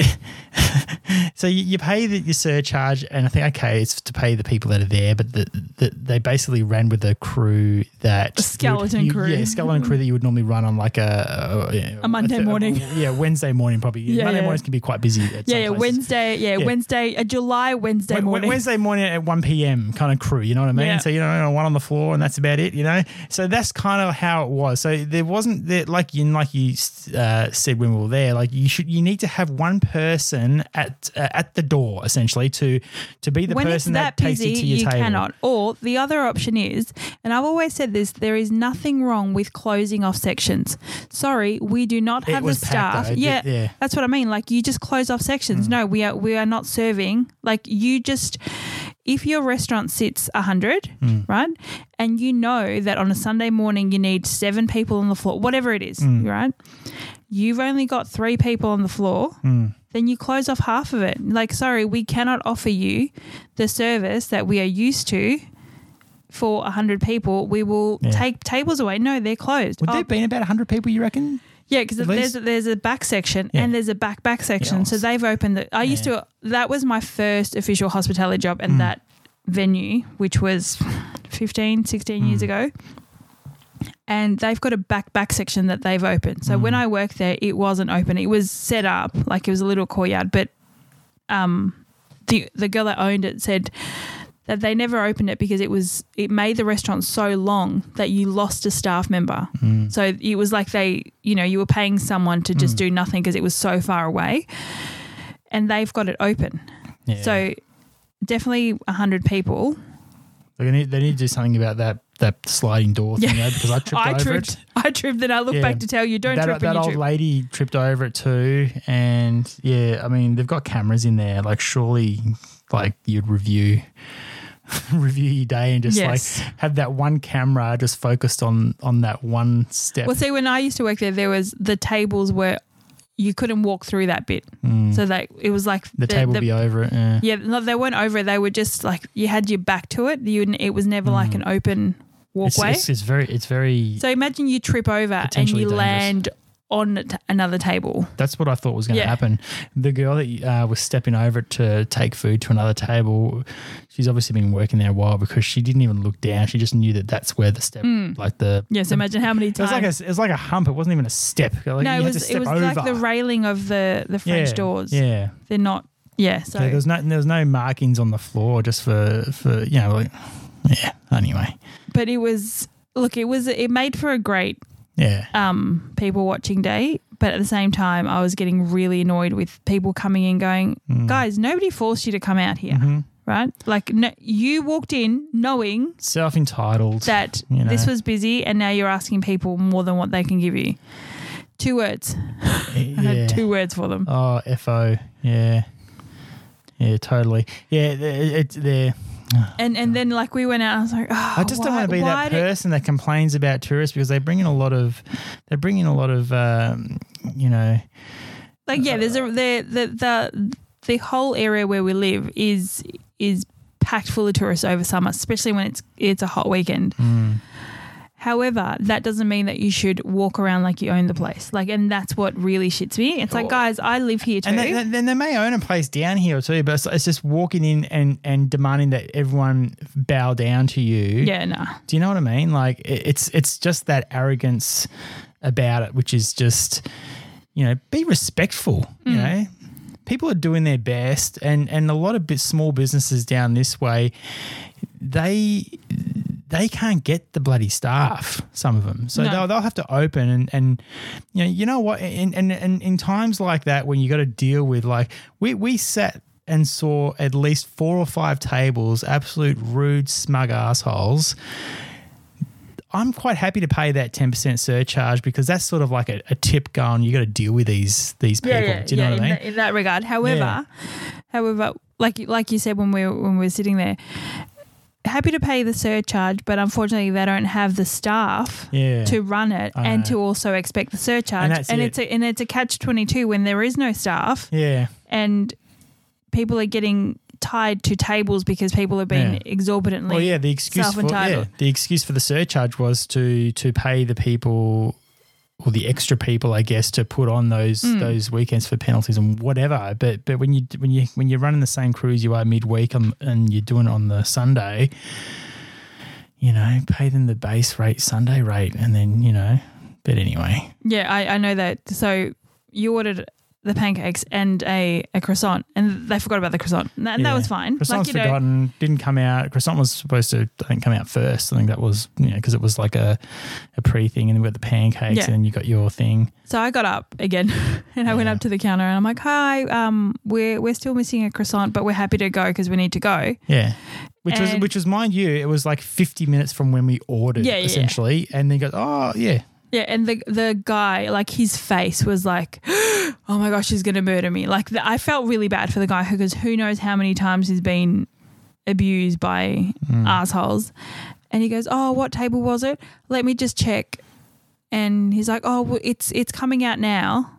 so you, you pay the, your surcharge, and I think okay, it's to pay the people that are there, but the, the, they basically ran with a crew that A skeleton you- crew. yeah, skeleton crew that you would normally run on like a a, A Monday morning. yeah, Wednesday morning probably. Yeah, Monday yeah. mornings can be quite busy. At Yeah, yeah, places. Wednesday, yeah, Yeah. Wednesday, a July Wednesday Wed- Wed- morning. Wednesday morning at 1 p.m. kind of crew, you know what I mean? Yeah. So, you know, one on the floor and that's about it, you know? So that's kind of how it was. So there wasn't, there, like you like you uh, said when we were there, like you should, you need to have one person at uh, at the door essentially to to be the when person that, that, takes busy, you to your you table. cannot. Or the other option is, and I've always said this: there is nothing wrong with closing off sections. Sorry, we do not have the staff. Yeah, did- yeah. that's what I mean. Like you just close off sections. No, we are we are not serving. Like you just. If your restaurant sits 100, right, and you know that on a Sunday morning you need seven people on the floor, whatever it is, right, you've only got three people on the floor, then you close off half of it. Like, sorry, we cannot offer you the service that we are used to for 100 people. We will Yeah. take tables away. No, they're closed. Would Oh, there have been about 100 people, you reckon? yeah, because there's least? there's a back section Yeah. and there's a back back section. So they've opened the. I used to. That was my first official hospitality job, Mm. and that venue, which was 15, 16 years Mm. ago. And they've got a back back section that they've opened. So Mm. when I worked there, it wasn't open. It was set up like it was a little courtyard, but um, the the girl that owned it said that they never opened it because it was it made the restaurant so long that you lost a staff member. Mm. So it was like they, you know, you were paying someone to just do nothing because it was so far away, and they've got it open. Yeah. So definitely hundred people. they need, they need to do something about that that sliding door thing, Yeah. because I tripped I over tripped. it. I tripped. Then I look Yeah. back to tell you, don't that, trip that old trip. lady tripped over it too, and yeah, I mean they've got cameras in there. Like surely, like you'd review review your day and just Yes. like have that one camera just focused on on that one step. Well, see, when I used to work there, there was the tables were you couldn't walk through that bit, so that it was like Mm. the, table the, be over it. Yeah. Yeah, no, they weren't over it. They were just like you had your back to it. You it was never like an open Mm. It's, walkway. it's, it's very it's very so imagine you trip over and you dangerous. land on t- another table. That's what I thought was going to Yeah. happen. The girl that uh, was stepping over to take food to another table, she's obviously been working there a while because she didn't even look down. She just knew that that's where the step, like the Yes, the- imagine how many times It was like a it was like a hump. It wasn't even a step. Like, no, it was it was over. like the railing of the the French yeah, doors. Yeah. They're not. Yeah, so So there was no there was no markings on the floor just for for you know like yeah. Anyway, but it was look, it was it made for a great yeah. um people watching day, but at the same time I was getting really annoyed with people coming in going, Mm. "Guys, nobody forced you to come out here." Mhm. Right? Like no, you walked in knowing Self entitled. that You know. this was busy and now you're asking people more than what they can give you. Two words. I yeah. had two words for them. Oh, FO. Yeah. Yeah, totally. Yeah, it, it, they're. And and then like we went out, I was like, oh, I just don't want to be that person that complains about tourists because they bring in a lot of, they bring in a lot of, um, you know, Like yeah, there's a the the the the whole area where we live is is packed full of tourists over summer, especially when it's it's a hot weekend. mm, However, that doesn't mean that you should walk around like you own the place. Like, and that's what really shits me. It's like, guys, I live here too. and then, then they may own a place down here too, but it's, it's just walking in and and demanding that everyone bow down to you. yeah, nah. Do you know what I mean? Like it, it's it's just that arrogance about it, which is just you know be respectful. You Mm. know, people are doing their best, and and a lot of bit small businesses down this way, they they can't get the bloody staff. Some of them, so No. they'll they'll have to open and and you know you know what, and and and in times like that when you got to deal with like we we sat. And saw at least four or five tables, absolute rude, smug assholes I'm quite happy to pay that 10% surcharge because that's sort of like a, a tip going, you got to deal with these these people. Do you know what I mean? that, in that regard. However, Yeah. however, like like you said when we were, when we were sitting there, happy to pay the surcharge, but unfortunately they don't have the staff yeah. to run it I and know. to also expect the surcharge. And that's it. it's a and it's a catch twenty two when there is no staff yeah. and people are getting tied to tables because people have been Yeah. exorbitantly Well, yeah, the excuse for yeah, the excuse for the surcharge was to to pay the people or the extra people, I guess, to put on those Mm. those weekends for penalties and whatever. But but when you when you when you're running the same crews you are midweek on, and you're doing it on the Sunday, you know, pay them the base rate Sunday rate, and then you know. But anyway, Yeah, I, I know that. So you ordered the pancakes and a, a croissant, and they forgot about the croissant, and that, and that was fine. Croissant's you know, forgotten, didn't come out. Croissant was supposed to, I think, come out first. I think that was, you know, because it was like a, a pre thing, and then we got the pancakes, Yeah. and then you got your thing. So I got up again, and I went up to the counter, and I'm like, "Hi, um, we're we're still missing a croissant, but we're happy to go because we need to go." Yeah. Which was, which was, mind you, it was like 50 minutes from when we ordered, Yeah, yeah, yeah. essentially. And then go, oh, yeah. Yeah, and the the guy, like his face was like, "Oh my gosh, he's gonna murder me!" Like the, I felt really bad for the guy because who knows how many times he's been abused by Mm. assholes. And he goes, "Oh, what table was it? Let me just check." And he's like, "Oh, well, it's it's coming out now."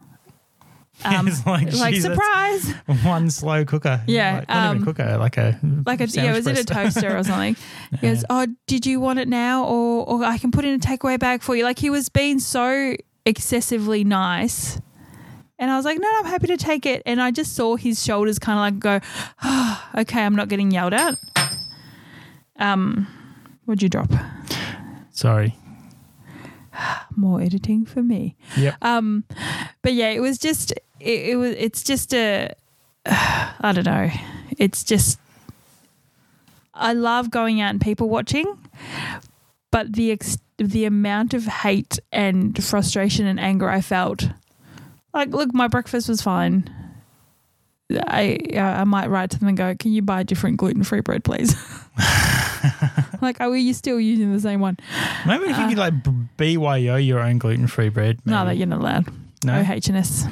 Um, It's like, like geez, surprise, One slow cooker. Yeah, Like, not even um, cooker, like a. like a yeah, was it a toaster or something? He goes, "Oh, did you want it now, or or I can put in a takeaway bag for you?" Like he was being so excessively nice, and I was like, "No, no, I'm happy to take it." And I just saw his shoulders kind of like go, oh, "Okay, I'm not getting yelled at." Um, what'd you drop? Sorry. More editing for me. Yep. Um, but yeah, it was just it, it was it's just a I don't know. It's just I love going out and people watching, but the ex- the amount of hate and frustration and anger I felt. Like, look, my breakfast was fine. I uh, I might write to them and go, "Can you buy a different gluten free bread, please?" like, are you still using the same one? Maybe if you could like BYO your own gluten free bread. No, that you're not allowed. No? H&S.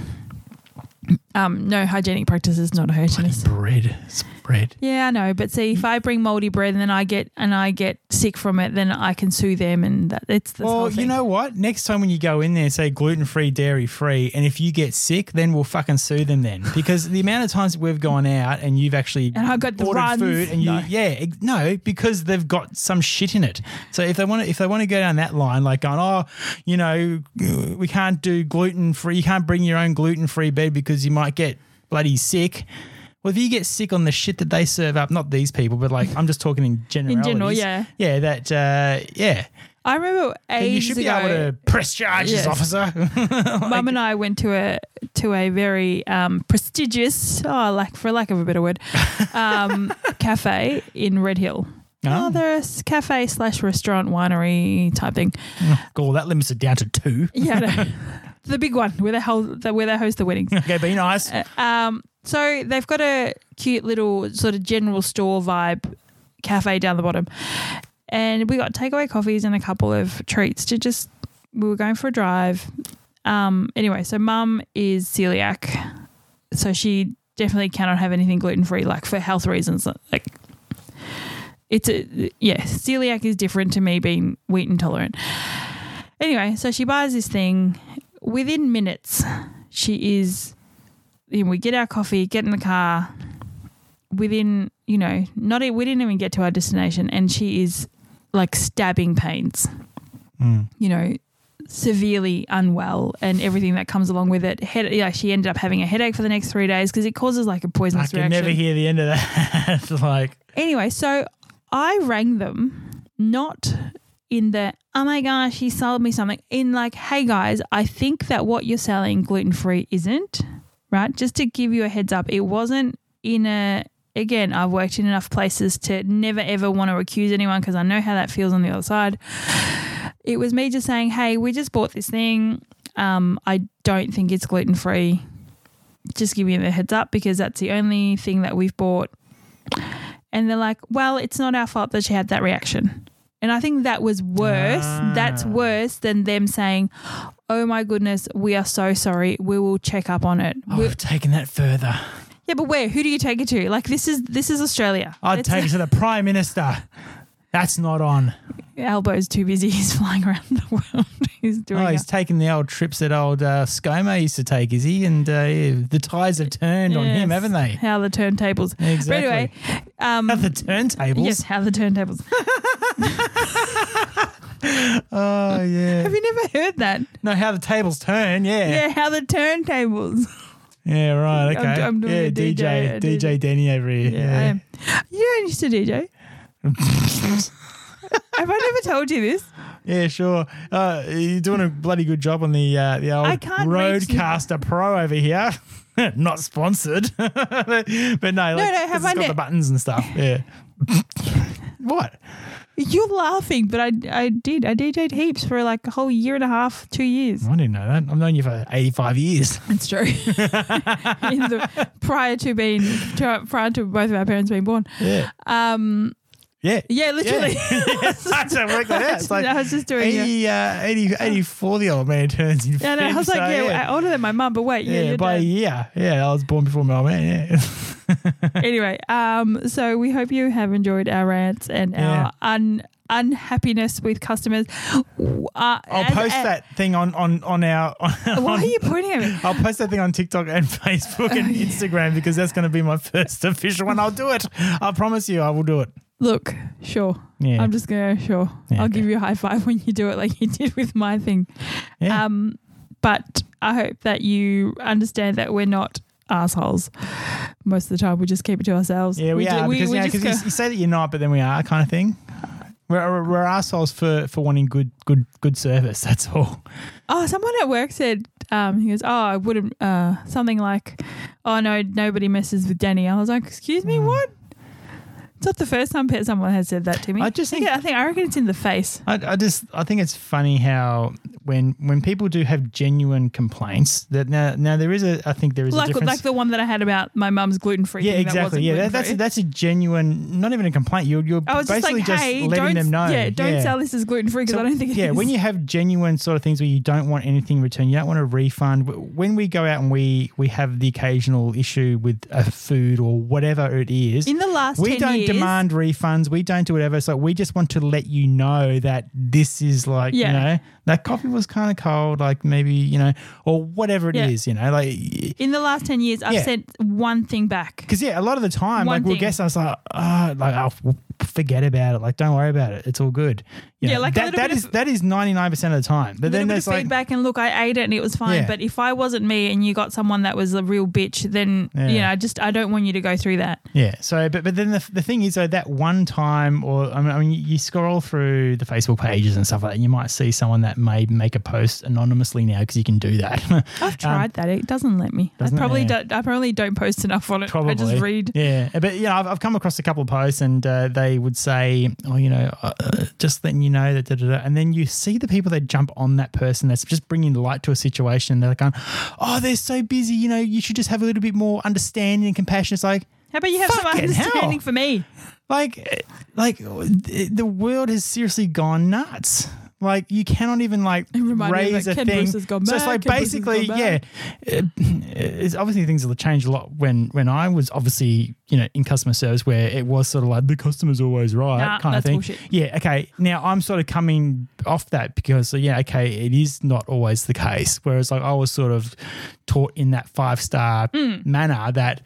Um, no hygienic practices, not a H&S. bread. It's bread. Yeah, I know, but see, if I bring moldy bread and then I get and I get sick from it, then I can sue them, and that it's the Well, you know what? Next time when you go in there, say gluten free, dairy free, and if you get sick, then we'll fucking sue them then. Because the amount of times that we've gone out and you've actually And I got the ordered runs. food and you No. yeah no because they've got some shit in it. So if they want to if they want to go down that line, like going oh you know we can't do gluten free, you can't bring your own gluten free bed because you might get bloody sick. Well, if you get sick on the shit that they serve up, not these people, but like I'm just talking in general. In general, yeah. yeah, that uh, yeah. I remember ages you should be ago, able to press charges, Yes. officer. Mum and I went to a to a very um, prestigious, oh, like for lack of a better word, um, cafe in Red Hill. Oh. Oh, they're a cafe slash restaurant winery type thing. Cool, that limits it down to two. Yeah, no. the big one where they hold the, where they host the weddings. Okay, be nice. Um, so they've got a cute little sort of general store vibe cafe down the bottom, and we got takeaway coffees and a couple of treats to just. We were going for a drive. Um, anyway, so mum is celiac, so she definitely cannot have anything gluten free, like for health reasons. Like it's a yeah, celiac is different to me being wheat intolerant. Anyway, so she buys this thing. Within minutes, she is. You know, we get our coffee, get in the car. Within, you know, not we didn't even get to our destination, and she is like stabbing pains. Mm. You know, severely unwell, and everything that comes along with it. Head, yeah, she ended up having a headache for the next three days because it causes like a poisonous I can reaction. never hear the end of that. like, Anyway, so I rang them not in the oh my gosh, he sold me something. In like, hey guys, I think that what you're selling gluten free isn't right. Just to give you a heads up, it wasn't in a. Again, I've worked in enough places to never ever want to accuse anyone because I know how that feels on the other side. It was me just saying, hey, we just bought this thing. Um, I don't think it's gluten free. Just give me the heads up because that's the only thing that we've bought and they're like, well, it's not our fault that she had that reaction. And I think that was worse. That's Ah. worse than them saying, oh my goodness, we are so sorry. We will check up on it. oh, We- I've taken that further. yeah, but where? Who do you take it to? Like this is this is Australia. I'd It's- take it to the Prime Minister. That's not on. Albo's too busy. He's flying around the world. he's doing Oh, it. he's taking the old trips that old uh, ScoMo used to take, is he? And uh, yeah, the tides have turned on him, haven't they? How the turntables. Exactly. But anyway, um, At the turntables. yes, how the turntables. Oh yeah. Have you never heard that? no, how the tables turn. Yeah. Yeah, how the turntables. Yeah. right. I'm- Okay. I'm doing yeah. DJ, DJ. DJ. DJ. Denny over here. Yeah, I am. You don't used to DJ. Have I never told you this? Yeah, sure. Uh, you're doing a bloody good job on the uh, the old RODECaster Pro over here. Not sponsored, but no, like, no, 'cause have I got ne- the buttons and stuff. Yeah. what? You're laughing, but I, I did. I DJ'd heaps for like a whole year and a half, two years. I didn't know that. I've known you for 85 years. It's true. In the, prior to being prior to both of our parents being born. Yeah. Um, Yeah. yeah, literally. That's how work that out. It's like I was just doing it. 80, uh, 80, 84 the old man turns in Yeah, no, I was like, so, yeah, older than my mum, but wait, yeah, Yeah, by a year. Yeah, I was born before my old man. Yeah. anyway, um, so we hope you have enjoyed our rants and Yeah. our un unhappiness with customers. Uh, I'll as- post as- that thing on on on our. On, Why on- are you pointing at me? I'll post that thing on TikTok and Facebook and Instagram because that's going to be my first official one. I'll do it. I promise you, I will do it. Look, sure. Yeah. I'm just gonna sure. Yeah, I'll okay. give you a high five when you do it like you did with my thing. Yeah. Um, but I hope that you understand that we're not assholes. Most of the time, we just keep it to ourselves. yeah, we, ju- are because, we yeah, just 'cause you, go- you say that you're not, but then we are kind of thing. We're, we're assholes for, for wanting good good good service. That's all. Oh, someone at work said, um, he goes, Oh, I wouldn't, uh, something like, Oh, no, nobody messes with Danny. I was like, Excuse me, Mm. what? It's not the first time someone has said that to me. I just think, I think, I reckon it's in the face. I, I just I think it's funny how when when people do have genuine complaints that now now there is a I think there is a like difference. like the one that I had about my mum's gluten free. yeah, That exactly. wasn't Yeah, that, that's gluten-free. that's a genuine, not even a complaint. You're you're I was just basically like, just, hey, letting them know. Yeah, don't sell this as gluten free because So, I don't think it is. yeah, when you have genuine sort of things where you don't want anything returned, you don't want a refund. When we go out and we we have the occasional issue with a food or whatever it is, in the last we 10 don't years, demand refunds. We don't do whatever. So we just want to let you know that this is like Yeah. you know that coffee was kind of cold, like maybe you know or whatever it is. Yeah. You know, like in the last ten years, I've Yeah. sent one thing back. because yeah, a lot of the time, One like we'll thing. guess us ah, like, oh, like oh, forget about it. Like don't worry about it. It's all good. You Yeah, know, like that that is of- that is ninety nine percent of the time. But then there's like feedback and look, I ate it and it was fine. Yeah. But if I wasn't me and you got someone that was a real bitch, then Yeah. you know, I just I don't want you to go through that. Yeah. So, but but then the, the thing is, though, that one time, or I mean, I mean, you scroll through the Facebook pages and stuff like that, and you might see someone that may make a post anonymously now because you can do that. I've tried that; it doesn't let me. I Um, doesn't it? probably Yeah. don't. I probably don't post enough on it. Probably. I just read. Yeah, but you know, I've, I've come across a couple of posts, and uh, they would say, "Oh, you know, uh, uh, just letting you know that," da, da, da. and then you see the people that jump on that person that's just bringing light to a situation. And they're like, going, "Oh, they're so busy. You know, you should just have a little bit more understanding and compassion." It's like, How about you have some Fucking hell. understanding for me? like eh, like the world has seriously gone nuts like you cannot even like It me of raise a Ken thing so it's like Ken basically yeah uh, it's obviously things have changed a lot when when i was obviously you know in customer service where it was sort of like the customer's always right Nah, kind of thing bullshit. yeah okay now i'm sort of coming off that because so yeah okay it is not always the case whereas like i was sort of taught in that five star Hmm. manner that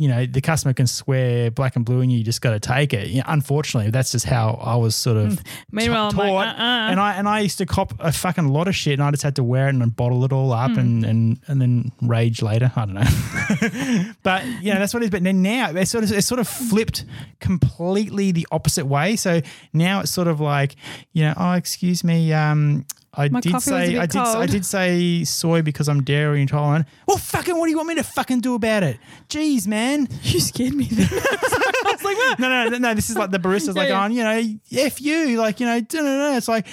you know, the customer can swear black and blue and you just got to take it. You know, unfortunately, that's just how I was sort of Hmm. Meanwhile, I'm taught. like, uh-uh. And I and I used to cop a fucking lot of shit and I just had to wear it and then bottle it all up and, and and then rage later. I don't know. but you know, that's what it is. But then now it's sort of it's sort of flipped completely the opposite way. So now it's sort of like, you know, oh excuse me, um I My did coffee was a say bit I did I did say soy because I'm dairy intolerant. Well, fucking, what do you want me to fucking do about it? Jeez, man. You scared me. Then. I was like, what? No, no, no, no. This is like the barista's like, Yeah, on, oh, you know, f you, like, you know, no, no, no. It's like,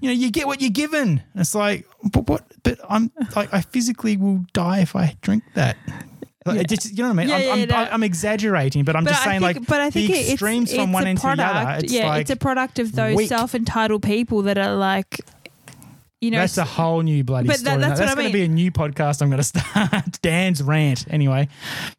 you know, you get what you're given. It's like, but what? But I'm like, I physically will die if I drink that. Like, Yeah. it just, you know what I mean? Yeah, I'm, yeah, I'm, no. I'm exaggerating, but I'm just saying, like, but I think the it's- extremes it's, from one a end to product, the other. It's yeah, like, it's a product of those weak. self-entitled people that are like, you know, that's a whole new bloody But that- story. that's what that's I going to be a new podcast. I'm going to start. Dan's rant. Anyway,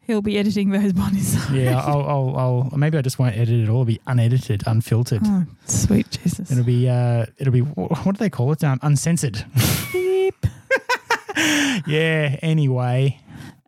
he'll be editing those bodies. yeah, I'll, I'll, I'll, maybe I just won't edit it all. It'll be unedited, unfiltered. Oh, sweet Jesus. It'll be, uh, it'll be, what do they call it? Um, uncensored. Beep. yeah. Anyway,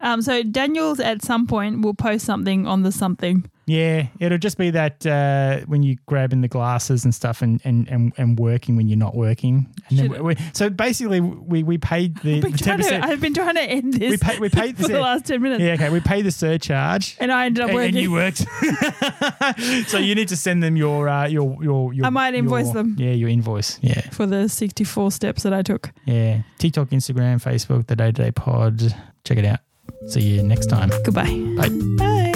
Um, so Daniel's at some point will post something on the something. Yeah, it'll just be that uh, when you grabbing the glasses and stuff, and and and, and working when you're not working. And then Should- we, so basically, we we paid the I've been, ten trying to, percent. I've been trying to end this We pay, we paid for the last 10 minutes. Yeah, okay. We pay the surcharge. And I ended up And, working. and you worked, so you need to send them your uh, your your your. I might invoice your- them. Yeah, your invoice. Yeah, for the 64 steps that I took. yeah. TikTok, Instagram, Facebook, the Day to Day Pod. Check it out. See you next time. Goodbye. Bye. Bye.